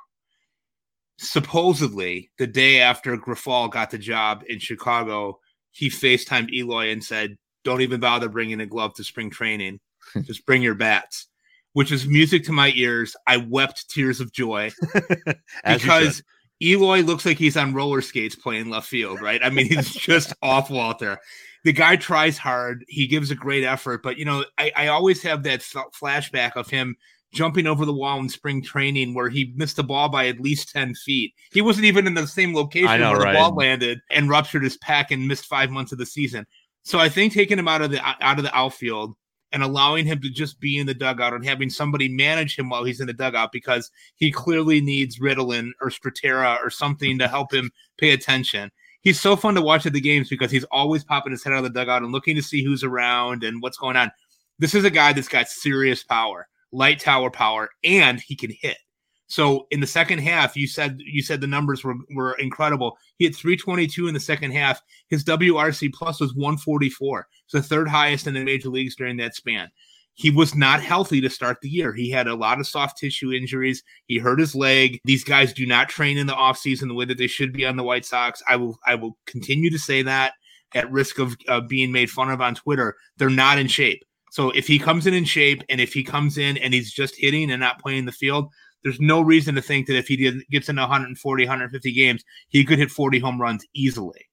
Supposedly, the day after Grifol got the job in Chicago, he FaceTimed Eloy and said, "Don't even bother bringing a glove to spring training. [LAUGHS] Just bring your bats." Which is music to my ears. I wept tears of joy [LAUGHS] because. Eloy looks like he's on roller skates playing left field, right? I mean, he's [LAUGHS] just awful out there. The guy tries hard. He gives a great effort, but you know, I, I always have that flashback of him jumping over the wall in spring training where he missed the ball by at least 10 feet. He wasn't even in the same location know, where right? the ball landed and ruptured his pec and missed five months of the season. So I think taking him out of the out of the outfield and allowing him to just be in the dugout and having somebody manage him while he's in the dugout because he clearly needs Ritalin or Strattera or something to help him pay attention. He's so fun to watch at the games because he's always popping his head out of the dugout and looking to see who's around and what's going on. This is a guy that's got serious power, light tower power, and he can hit. So in the second half, you said you said the numbers were were incredible. He had 322 in the second half. His WRC plus was 144. It's the third highest in the major leagues during that span. He was not healthy to start the year. He had a lot of soft tissue injuries. He hurt his leg. These guys do not train in the offseason the way that they should be on the White Sox. I will I will continue to say that at risk of uh, being made fun of on Twitter. They're not in shape. So if he comes in in shape and if he comes in and he's just hitting and not playing the field, there's no reason to think that if he did, gets into 140, 150 games, he could hit 40 home runs easily.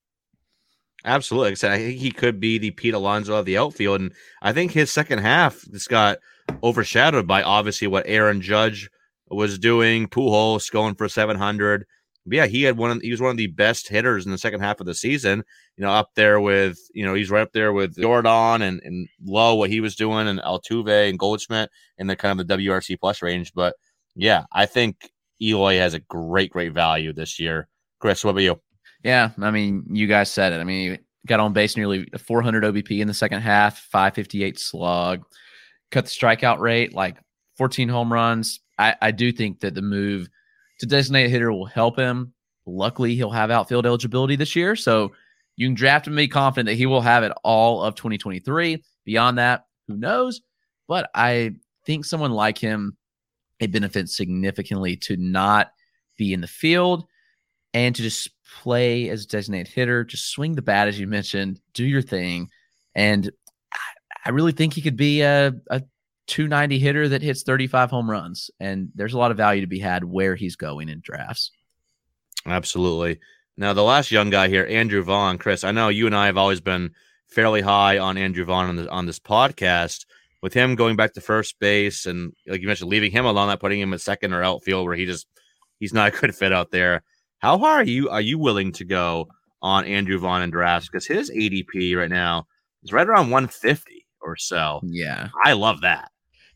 Absolutely. I think he could be the Pete Alonso of the outfield. And I think his second half just got overshadowed by obviously what Aaron Judge was doing, Pujols going for 700. But yeah, he had one. Of, he was one of the best hitters in the second half of the season. You know, up there with you know he's right up there with Yordan and and Lowe what he was doing and Altuve and Goldschmidt in the kind of the WRC plus range. But yeah, I think Eloy has a great great value this year. Chris, what about you? Yeah, I mean, you guys said it. I mean, got on base nearly 400 OBP in the second half, 558 slug, cut the strikeout rate like 14 home runs. I, I do think that the move to designate hitter will help him. Luckily, he'll have outfield eligibility this year, so you can draft him and be confident that he will have it all of 2023. Beyond that, who knows? But I think someone like him, it benefits significantly to not be in the field and to just play as a designated hitter, just swing the bat as you mentioned, do your thing. And I really think he could be a, a 290 hitter that hits 35 home runs. And there's a lot of value to be had where he's going in drafts. Absolutely. Now, the last young guy here, Andrew Vaughn, Chris, I know you and I have always been fairly high on Andrew Vaughn on, the, on this podcast. With him going back to first base and, like you mentioned, leaving him alone, not putting him at second or outfield where he just he's not a good fit out there. How high are you are you willing to go on Andrew Vaughn and drafts? Because his ADP right now is right around 150 or so. Yeah. I love that.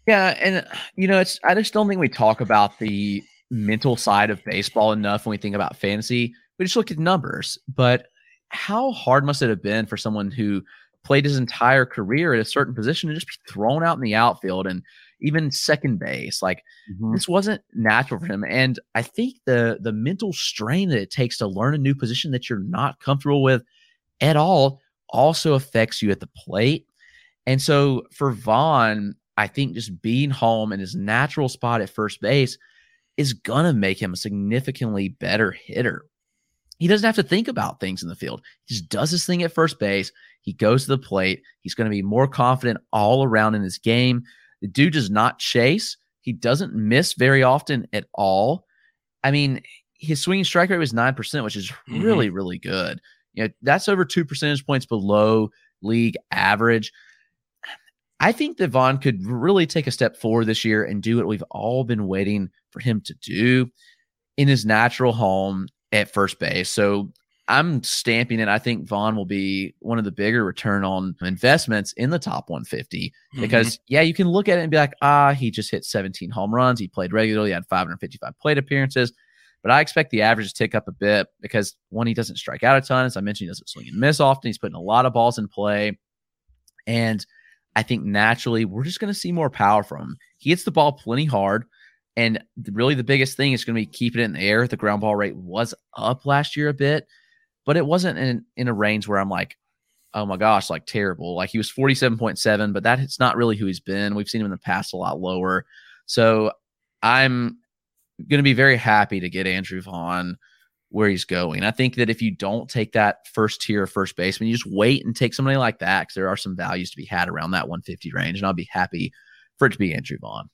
Yeah. And, you know, it's, I just don't think we talk about the mental side of baseball enough when we think about fantasy. We just look at numbers. But how hard must it have been for someone who played his entire career at a certain position to just be thrown out in the outfield and even second base? Like, Mm-hmm. this wasn't natural for him. And I think the the mental strain that it takes to learn a new position that you're not comfortable with at all also affects you at the plate. And so for Vaughn, I think just being home in his natural spot at first base is gonna make him a significantly better hitter. He doesn't have to think about things in the field. He just does his thing at first base. He goes to the plate. He's going to be more confident all around in his game. The dude does not chase. He doesn't miss very often at all. I mean, his swinging strike rate was 9%, which is mm-hmm. really, really good. You know, that's over two percentage points below league average. I think that Vaughn could really take a step forward this year and do what we've all been waiting for him to do in his natural home at first base. So I'm stamping it. I think Vaughn will be one of the bigger return on investments in the top 150 because, yeah, you can look at it and be like, ah, he just hit 17 home runs. He played regularly, had 555 plate appearances. But I expect the average to tick up a bit because one, he doesn't strike out a ton. As I mentioned, he doesn't swing and miss often. He's putting a lot of balls in play. And I think naturally we're just going to see more power from him. He hits the ball plenty hard. And really, the biggest thing is going to be keeping it in the air. The ground ball rate was up last year a bit, but it wasn't in in a range where I'm like, oh my gosh, like terrible. Like he was 47.7, but that's not really who he's been. We've seen him in the past a lot lower. So I'm going to be very happy to get Andrew Vaughn where he's going. I think that if you don't take that first tier first baseman, you just wait and take somebody like that because there are some values to be had around that 150 range, and I'll be happy for it to be Andrew Vaughn.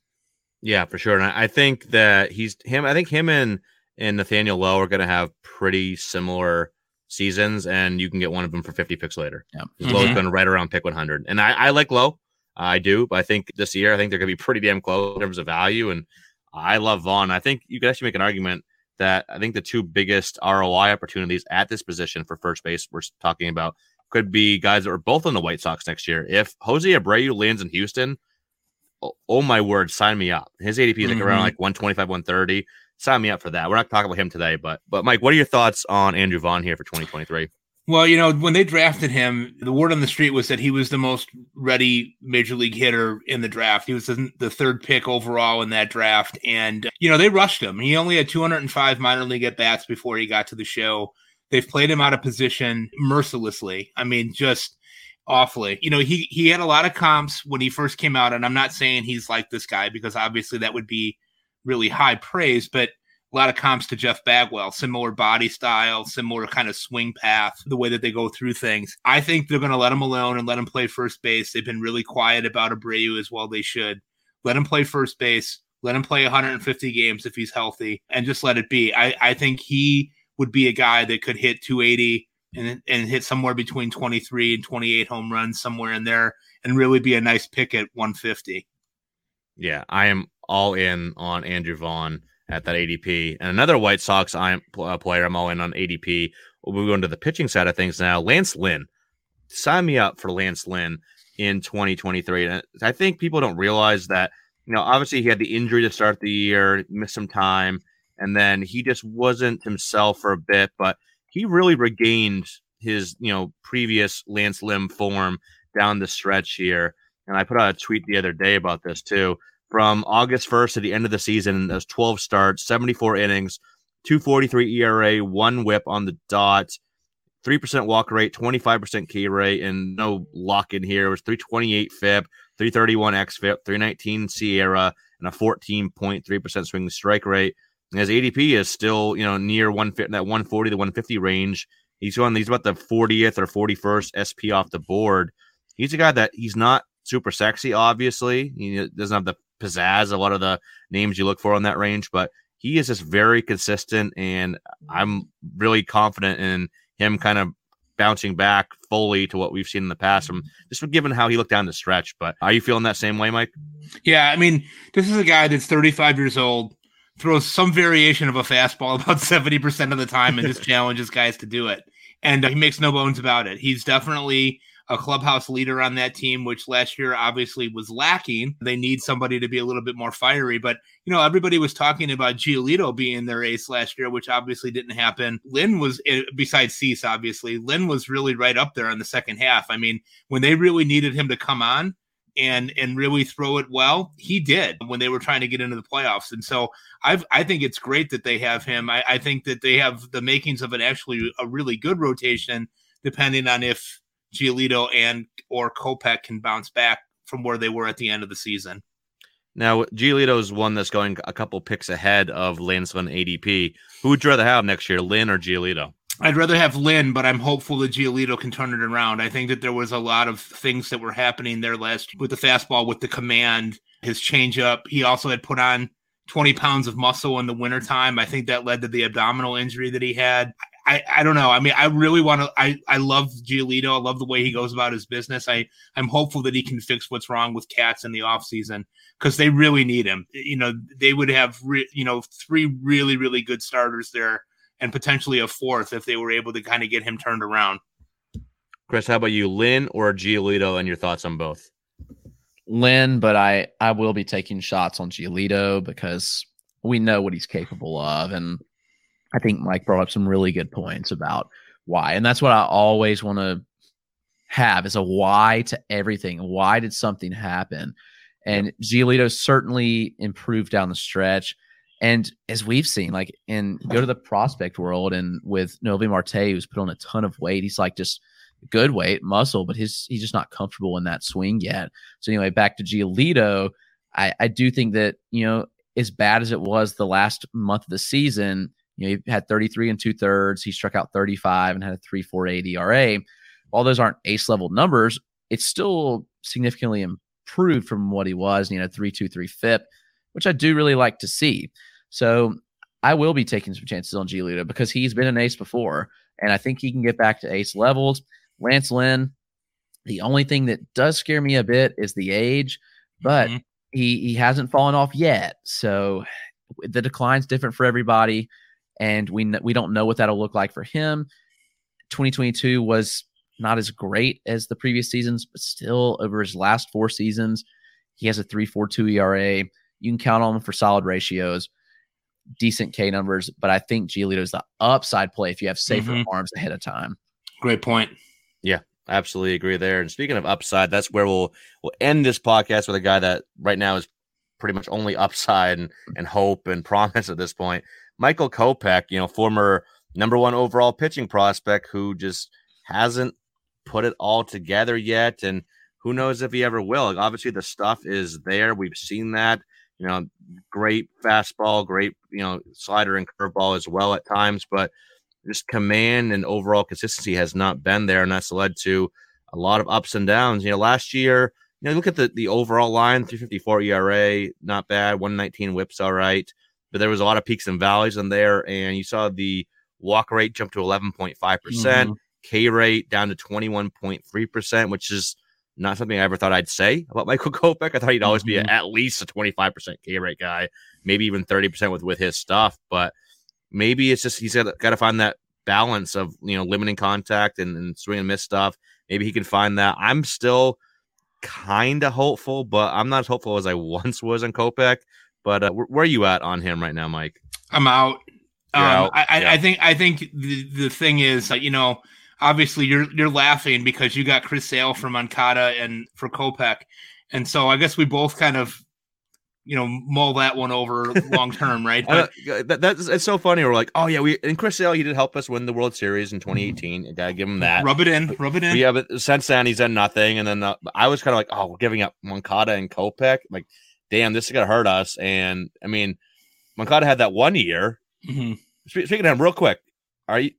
Yeah, for sure. And I think that he's him. I think him and and Nathaniel Lowe are going to have pretty similar seasons, and you can get one of them for 50 picks later. Yeah, mm-hmm. Lowe's going right around pick 100, and I, I like Lowe. I do, but I think this year I think they're going to be pretty damn close in terms of value, and I love Vaughn. I think you could actually make an argument that I think the two biggest ROI opportunities at this position for first base we're talking about could be guys that are both on the White Sox next year. If Jose Abreu lands in Houston, oh, oh my word, sign me up. His ADP is like mm-hmm. around like 125, 130. Sign me up for that. We're not talking about him today, but but Mike, what are your thoughts on Andrew Vaughn here for 2023? Well, you know, when they drafted him, the word on the street was that he was the most ready major league hitter in the draft. He was the third pick overall in that draft. And, uh, you know, they rushed him. He only had 205 minor league at bats before he got to the show. They've played him out of position mercilessly. I mean, just awfully. You know, he he had a lot of comps when he first came out, and I'm not saying he's like this guy because obviously that would be really high praise, but a lot of comps to Jeff Bagwell, similar body style, similar kind of swing path, the way that they go through things. I think they're going to let him alone and let him play first base. They've been really quiet about Abreu as well. They should let him play first base. Let him play 150 games if he's healthy, and just let it be. I, I think he would be a guy that could hit 280 and, and hit somewhere between 23 and 28 home runs, somewhere in there, and really be a nice pick at 150. Yeah, I am all in on Andrew Vaughn at that ADP. And another White Sox uh, player I'm all in on ADP. We'll go into the pitching side of things now. Lance Lynn. Sign me up for Lance Lynn in 2023. And I think people don't realize that, you know, obviously he had the injury to start the year, missed some time, and then he just wasn't himself for a bit, but he really regained his, you know, previous Lance Lynn form down the stretch here. And I put out a tweet the other day about this too from August 1st to the end of the season. Those 12 starts, 74 innings, 243 ERA, one WHIP on the dot, 3% walk rate, 25% K rate, and no lock in here. It was 328 FIP, 331 XFIP, 319 SIERA, and a 14.3% swing strike rate. And his ADP is still, you know, near one that 140 to 150 range. He's on he's about the 40th or 41st SP off the board. He's a guy that he's not super sexy, obviously. He doesn't have the pizzazz, a lot of the names you look for on that range, but he is just very consistent, and mm-hmm. I'm really confident in him kind of bouncing back fully to what we've seen in the past from mm-hmm. just given how he looked down the stretch. But are you feeling that same way, Mike? Yeah, I mean, this is a guy that's 35 years old, throws some variation of a fastball [LAUGHS] about 70% of the time, and just [LAUGHS] challenges guys to do it. And he makes no bones about it. He's definitely a clubhouse leader on that team, which last year obviously was lacking. They need somebody to be a little bit more fiery. But, you know, everybody was talking about Giolito being their ace last year, which obviously didn't happen. Lynn was, eh, besides Cease, obviously, Lynn was really right up there in the second half. I mean, when they really needed him to come on, and and really throw it well he did when they were trying to get into the playoffs and so i i think it's great that they have him I, I think that they have the makings of an actually a really good rotation depending on if Giolito and or Kopech can bounce back from where they were at the end of the season. Now, Giolito is one that's going a couple picks ahead of Lynn's on ADP. Who would you rather have next year, Lynn or Giolito? I'd rather have Lynn, but I'm hopeful that Giolito can turn it around. I think that there was a lot of things that were happening there last with the fastball, with the command, his changeup. He also had put on 20 pounds of muscle in the wintertime. I think that led to the abdominal injury that he had. I, I don't know. I mean, I really want to. I, I love Giolito. I love the way he goes about his business. I I'm hopeful that he can fix what's wrong with Katz in the offseason because they really need him. You know, they would have re, you know three really really good starters there and potentially a fourth if they were able to kind of get him turned around. Chris, how about you, Lynn or Giolito, and your thoughts on both? Lynn, but I I will be taking shots on Giolito because we know what he's capable of and I think Mike brought up some really good points about why. And that's what I always want to have is a why to everything. Why did something happen? And Giolito certainly improved down the stretch. And as we've seen, like in go to the prospect world and with Noelvi Marte, who's put on a ton of weight, he's like just good weight, muscle, but his he's just not comfortable in that swing yet. So anyway, back to Giolito, I, I do think that, you know, as bad as it was the last month of the season, you know, he had 33 and two thirds. He struck out 35 and had a 3.48 ERA. While those aren't ace level numbers, it's still significantly improved from what he was, you know, 3.23 FIP, which I do really like to see. So I will be taking some chances on Giolito because he's been an ace before, and I think he can get back to ace levels. Lance Lynn, the only thing that does scare me a bit is the age, but mm-hmm. he he hasn't fallen off yet. So the decline's different for everybody, and we we don't know what that'll look like for him. 2022 was not as great as the previous seasons, but still over his last four seasons, he has a 3.42 ERA. You can count on him for solid ratios decent K numbers, but I think Giolito is the upside play if you have safer mm-hmm. arms ahead of time. Great point. Yeah, absolutely agree there. And speaking of upside, that's where we'll we'll end this podcast with a guy that right now is pretty much only upside and, and hope and [LAUGHS] promise at this point. Michael Kopech, you know, former number one overall pitching prospect who just hasn't put it all together yet. And who knows if he ever will. Like, obviously, the stuff is there. We've seen that you know, great fastball, great, you know, slider and curveball as well at times, but just command and overall consistency has not been there. And that's led to a lot of ups and downs. You know, last year, you know, look at the, the overall line 354 ERA, not bad, 119 WHIPs, all right. But there was a lot of peaks and valleys in there. And you saw the walk rate jump to 11.5%, percent mm-hmm. K rate down to 21.3%, which is not something I ever thought I'd say about [LAUGHS] Michael Kopech. I thought he'd always be mm-hmm. a, at least a 25% K rate guy, maybe even 30% with, with his stuff. But maybe it's just he's got, got to find that balance of, you know, limiting contact and, and swing and miss stuff. Maybe he can find that. I'm still kind of hopeful, but I'm not as hopeful as I [LAUGHS] once was on Kopech. But uh, where are you at on him right now, Mike? I'm out. Um, out. I, yeah. I, think I think the, the thing is, that you know, obviously you're you're laughing because you got Chris Sale for Moncada and for Kopech, and so I guess we both kind of you know mull that one over [LAUGHS] long term, right? But, uh, that, that's it's so funny. We're like, oh yeah, we and Chris Sale he did help us win the World Series in 2018. Mm-hmm. Gotta give him that. Rub it in, rub it in. Yeah, but since then he's done nothing. And then uh, I was kind of like, oh, we're giving up Moncada and Kopech. Like, damn, this is gonna hurt us. And I mean, Moncada had that one year. Mm-hmm. Speaking of him, real quick, are you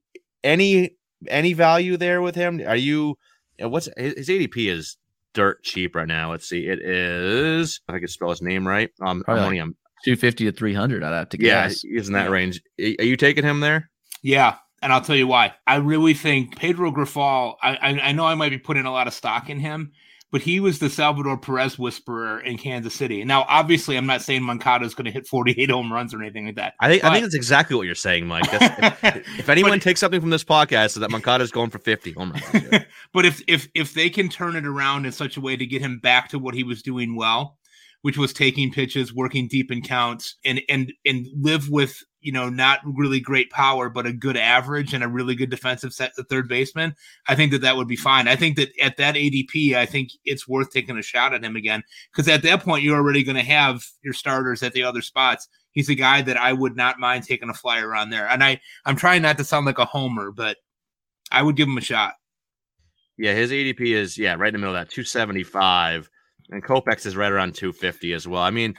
any any value there with him? Are you, what's his ADP is dirt cheap right now. Let's see. It is, I can spell his name right. Um, I'm only like 250 to 300. I'd have to guess. Yeah, he's in that yeah. range. Are you taking him there? Yeah. And I'll tell you why. I really think Pedro Grifol, I, I, I know I might be putting a lot of stock in him, but he was the Salvador Perez whisperer in Kansas City. Now, obviously, I'm not saying Moncada is going to hit 48 home runs or anything like that. I think but, I think that's exactly what you're saying, Mike. If, [LAUGHS] if, anyone but, takes something from this podcast, is that Moncada is going for 50 home runs. [LAUGHS] but if if if they can turn it around in such a way to get him back to what he was doing well, which was taking pitches, working deep in counts, and and and live with you know, not really great power, but a good average and a really good defensive set, the third baseman, I think that that would be fine. I think that at that ADP, I think it's worth taking a shot at him again because at that point, you're already going to have your starters at the other spots. He's a guy that I would not mind taking a flyer on there. And I, I'm trying not to sound like a homer, but I would give him a shot. Yeah, his ADP is yeah right in the middle of that 275, and Kopech is right around 250 as well. I mean,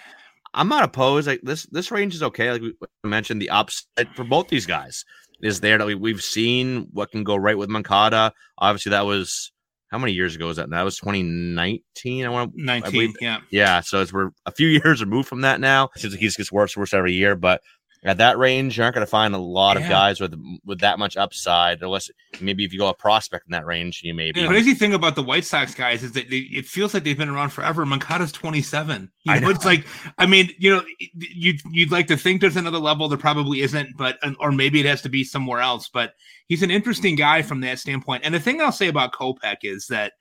I'm not opposed. Like this, this range is okay. Like we mentioned, the upside for both these guys is there. That we, we've seen what can go right with Moncada. Obviously, that was how many years ago was that? That was 2019. I want 19. I yeah, yeah. So it's we're a few [LAUGHS] years removed from that now. It seems like he gets worse, worse every year. But at that range, you aren't going to find a lot yeah. of guys with with that much upside, unless maybe if you go a prospect in that range, you may be. The crazy thing about the White Sox guys is that they, it feels like they've been around forever. Moncada's 27. You know, know, it's like, I mean, you know, you'd, you'd like to think there's another level. There probably isn't, but, or maybe it has to be somewhere else. But he's an interesting guy from that standpoint. And the thing I'll say about Kopech is that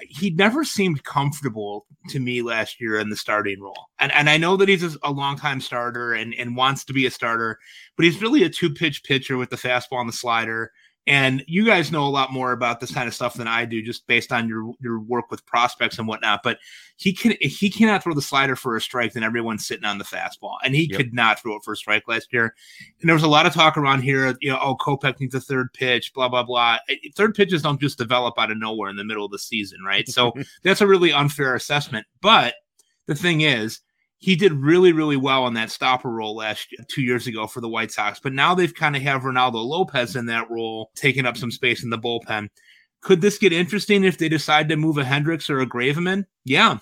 he never seemed comfortable to me last year in the starting role. And and I know that he's a, longtime starter and, and wants to be a starter, but he's really a two pitch pitcher with the fastball and the slider. And you guys know a lot more about this kind of stuff than I do, just based on your your work with prospects and whatnot. But he can he cannot throw the slider for a strike, then everyone's sitting on the fastball, and he yep. could not throw it for a strike last year. And there was a lot of talk around here, you know, oh Kopech needs a third pitch, blah blah blah. Third pitches don't just develop out of nowhere in the middle of the season, right? So [LAUGHS] that's a really unfair assessment. But the thing is, he did really, really well on that stopper role last two years ago for the White Sox. But now they've kind of have Reynaldo Lopez in that role, taking up some space in the bullpen. Could this get interesting if they decide to move a Hendriks or a Graveman? Yeah.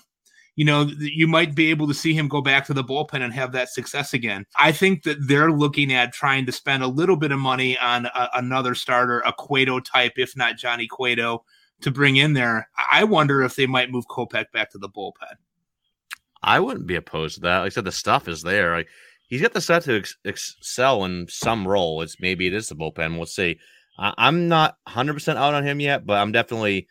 You know, you might be able to see him go back to the bullpen and have that success again. I think that they're looking at trying to spend a little bit of money on a, another starter, a Cueto type, if not Johnny Cueto, to bring in there. I wonder if they might move Kopech back to the bullpen. I wouldn't be opposed to that. Like I said, the stuff is there. Like he's got the stuff to ex- excel in some role. It's maybe it is the bullpen. We'll see. I- I'm not 100 percent out on him yet, but I'm definitely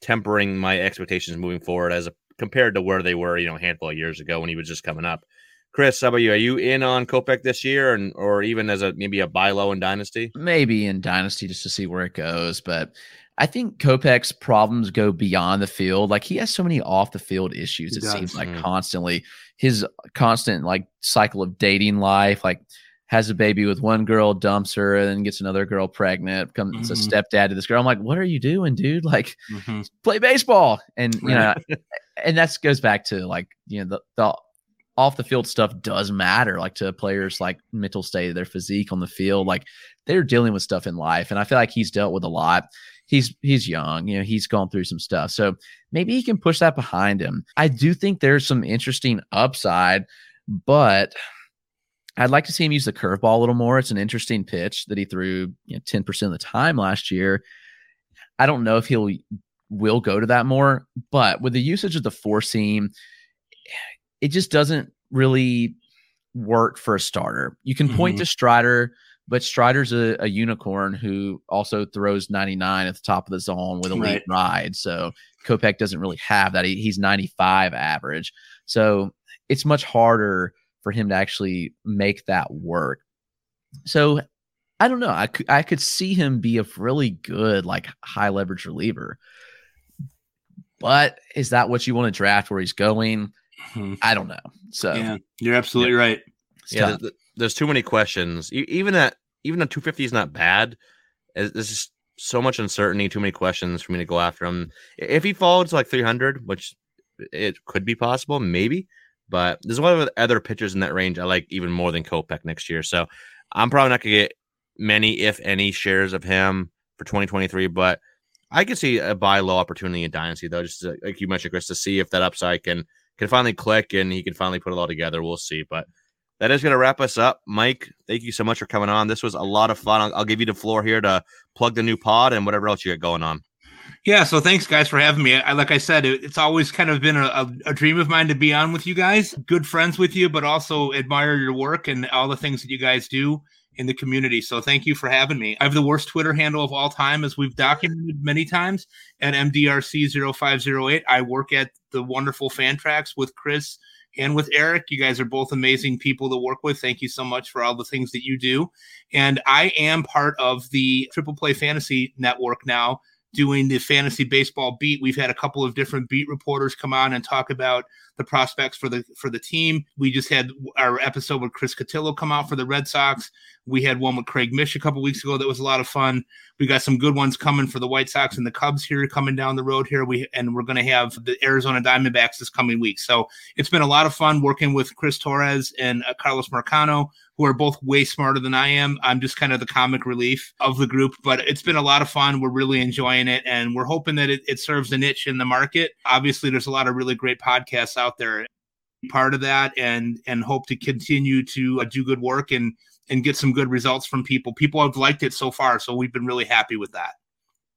tempering my expectations moving forward as a, compared to where they were, you know, a handful of years ago when he was just coming up. Chris, how about you? Are you in on Kopech this year, and or even as a maybe a buy low in Dynasty? Maybe in Dynasty just to see where it goes, but I think Kopech's problems go beyond the field. Like he has so many off the field issues. He it does. seems like mm. constantly his constant like cycle of dating life, like has a baby with one girl, dumps her, and then gets another girl pregnant, becomes mm-hmm. a stepdad to this girl. I'm like, what are you doing, dude? Like, mm-hmm. play baseball. And you know, [LAUGHS] and that goes back to like, you know, the, the off the field stuff does matter, like to players like mental state, their physique on the field. Like they're dealing with stuff in life. And I feel like he's dealt with a lot he's he's young, you know, he's gone through some stuff. So maybe he can push that behind him. I do think there's some interesting upside, but I'd like to see him use the curveball a little more. It's an interesting pitch that he threw, you know, 10% of the time last year. I don't know if he'll will go to that more, but with the usage of the four seam, it just doesn't really work for a starter. You can point mm-hmm. to Strider but Strider's a, a, unicorn who also throws 99 at the top of the zone with a right. ride. So Kopech doesn't really have that. He, he's 95 average. So it's much harder for him to actually make that work. So I don't know. I could I could see him be a really good like high leverage reliever. But is that what you want to draft where he's going? Mm-hmm. I don't know. So yeah, you're absolutely yeah. right. It's yeah, there's too many questions. Even at even a 250 is not bad. There's just so much uncertainty, too many questions for me to go after him. If he falls to like 300, which it could be possible, maybe. But there's a lot of other pitchers in that range I like even more than Kopech next year. So I'm probably not gonna get many, if any, shares of him for 2023. But I could see a buy low opportunity in Dynasty though, just to, like you mentioned, Chris, to see if that upside can can finally click and he can finally put it all together. We'll see. But that is going to wrap us up. Mike, thank you so much for coming on. This was a lot of fun. I'll, I'll, give you the floor here to plug the new pod and whatever else you got going on. Yeah, so thanks guys for having me. I, like I said, it, it's always kind of been a, a, dream of mine to be on with you guys. Good friends with you, but also admire your work and all the things that you guys do in the community. So thank you for having me. I have the worst Twitter handle of all time, as we've documented many times at MDRC0508. I work at the wonderful Fantrax with Chris and with Eric. You guys are both amazing people to work with. Thank you so much for all the things that you do. And I am part of the Triple Play Fantasy Network now doing the fantasy baseball beat. We've had a couple of different beat reporters come on and talk about the prospects for the for the team. We just had our episode with Chris Cotillo come out for the Red Sox. We had one with Craig Mish a couple weeks ago that was a lot of fun. We got some good ones coming for the White Sox and the Cubs here coming down the road here. We and we're going to have the Arizona Diamondbacks this coming week. So it's been a lot of fun working with Chris Torres and uh, Carlos Marcano who are both way smarter than I am. I'm just kind of the comic relief of the group, but it's been a lot of fun. We're really enjoying it, and we're hoping that it, it serves a niche in the market. Obviously, there's a lot of really great podcasts out there. Part of that, and and hope to continue to uh, do good work and and get some good results from people. People have liked it so far, so we've been really happy with that.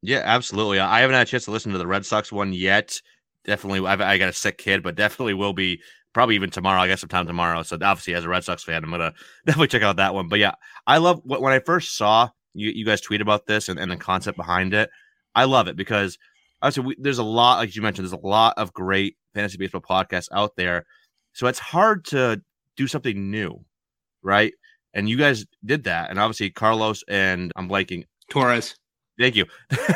Yeah, absolutely. I haven't had a chance to listen to the Red Sox one yet. Definitely, I've, I got a sick kid, but definitely will be probably even tomorrow. I guess sometime tomorrow. So obviously, as a Red Sox fan, I'm gonna [LAUGHS] definitely check out that one. But yeah, I love when I first saw you, you guys tweet about this and, and the concept behind it. I love it because obviously we, there's a lot, like you mentioned, there's a lot of great fantasy baseball podcasts out there. So it's hard to do something new, right? And you guys did that, and obviously Carlos and I'm blanking Torres. Thank you.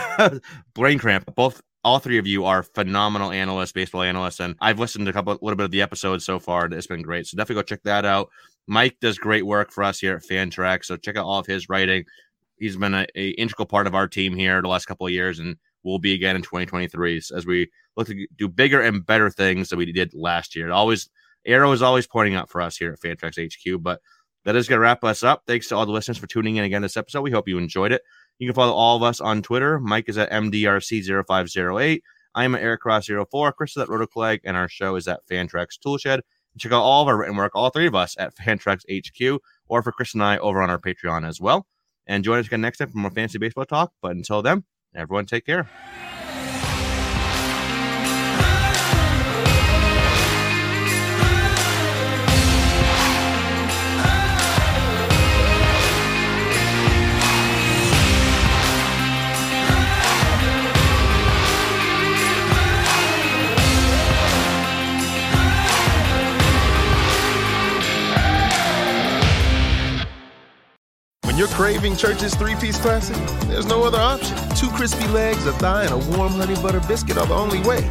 [LAUGHS] Brain cramp. Both all three of you are phenomenal analysts, baseball analysts, and I've listened to a couple, a little bit of the episodes so far. And it's been great. So definitely go check that out. Mike does great work for us here at Fantrax. So check out all of his writing. He's been an integral part of our team here the last couple of years, and will be again in 2023 as we look to do bigger and better things than we did last year. It always arrow is always pointing up for us here at Fantrax HQ. But that is going to wrap us up. Thanks to all the listeners for tuning in again this episode. We hope you enjoyed it. You can follow all of us on Twitter. Mike is at MDRC0508. I am at Eric Cross 04. Chris is at RotoClegg, and our show is at Fantrax Toolshed. Check out all of our written work, all three of us at Fantrax HQ, or for Chris and I over on our Patreon as well. And join us again next time for more fantasy baseball talk. But until then, everyone take care. You're craving Church's three piece classic, there's no other option. Two crispy legs, a thigh, and a warm honey butter biscuit are the only way.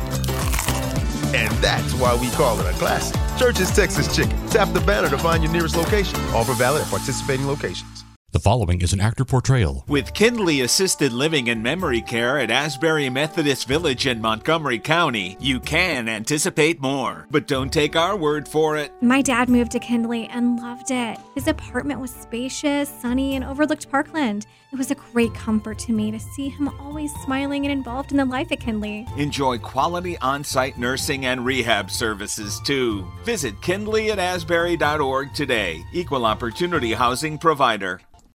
And that's why we call it a classic. Church's Texas Chicken. Tap the banner to find your nearest location. Offer valid at participating locations. The following is an actor portrayal. With Kindly Assisted Living and Memory Care at Asbury Methodist Village in Montgomery County, you can anticipate more. But don't take our word for it. My dad moved to Kindly and loved it. His apartment was spacious, sunny, and overlooked Parkland. It was a great comfort to me to see him always smiling and involved in the life at Kindly. Enjoy quality on site nursing and rehab services too. Visit kindly at asbury.org today. Equal opportunity housing provider.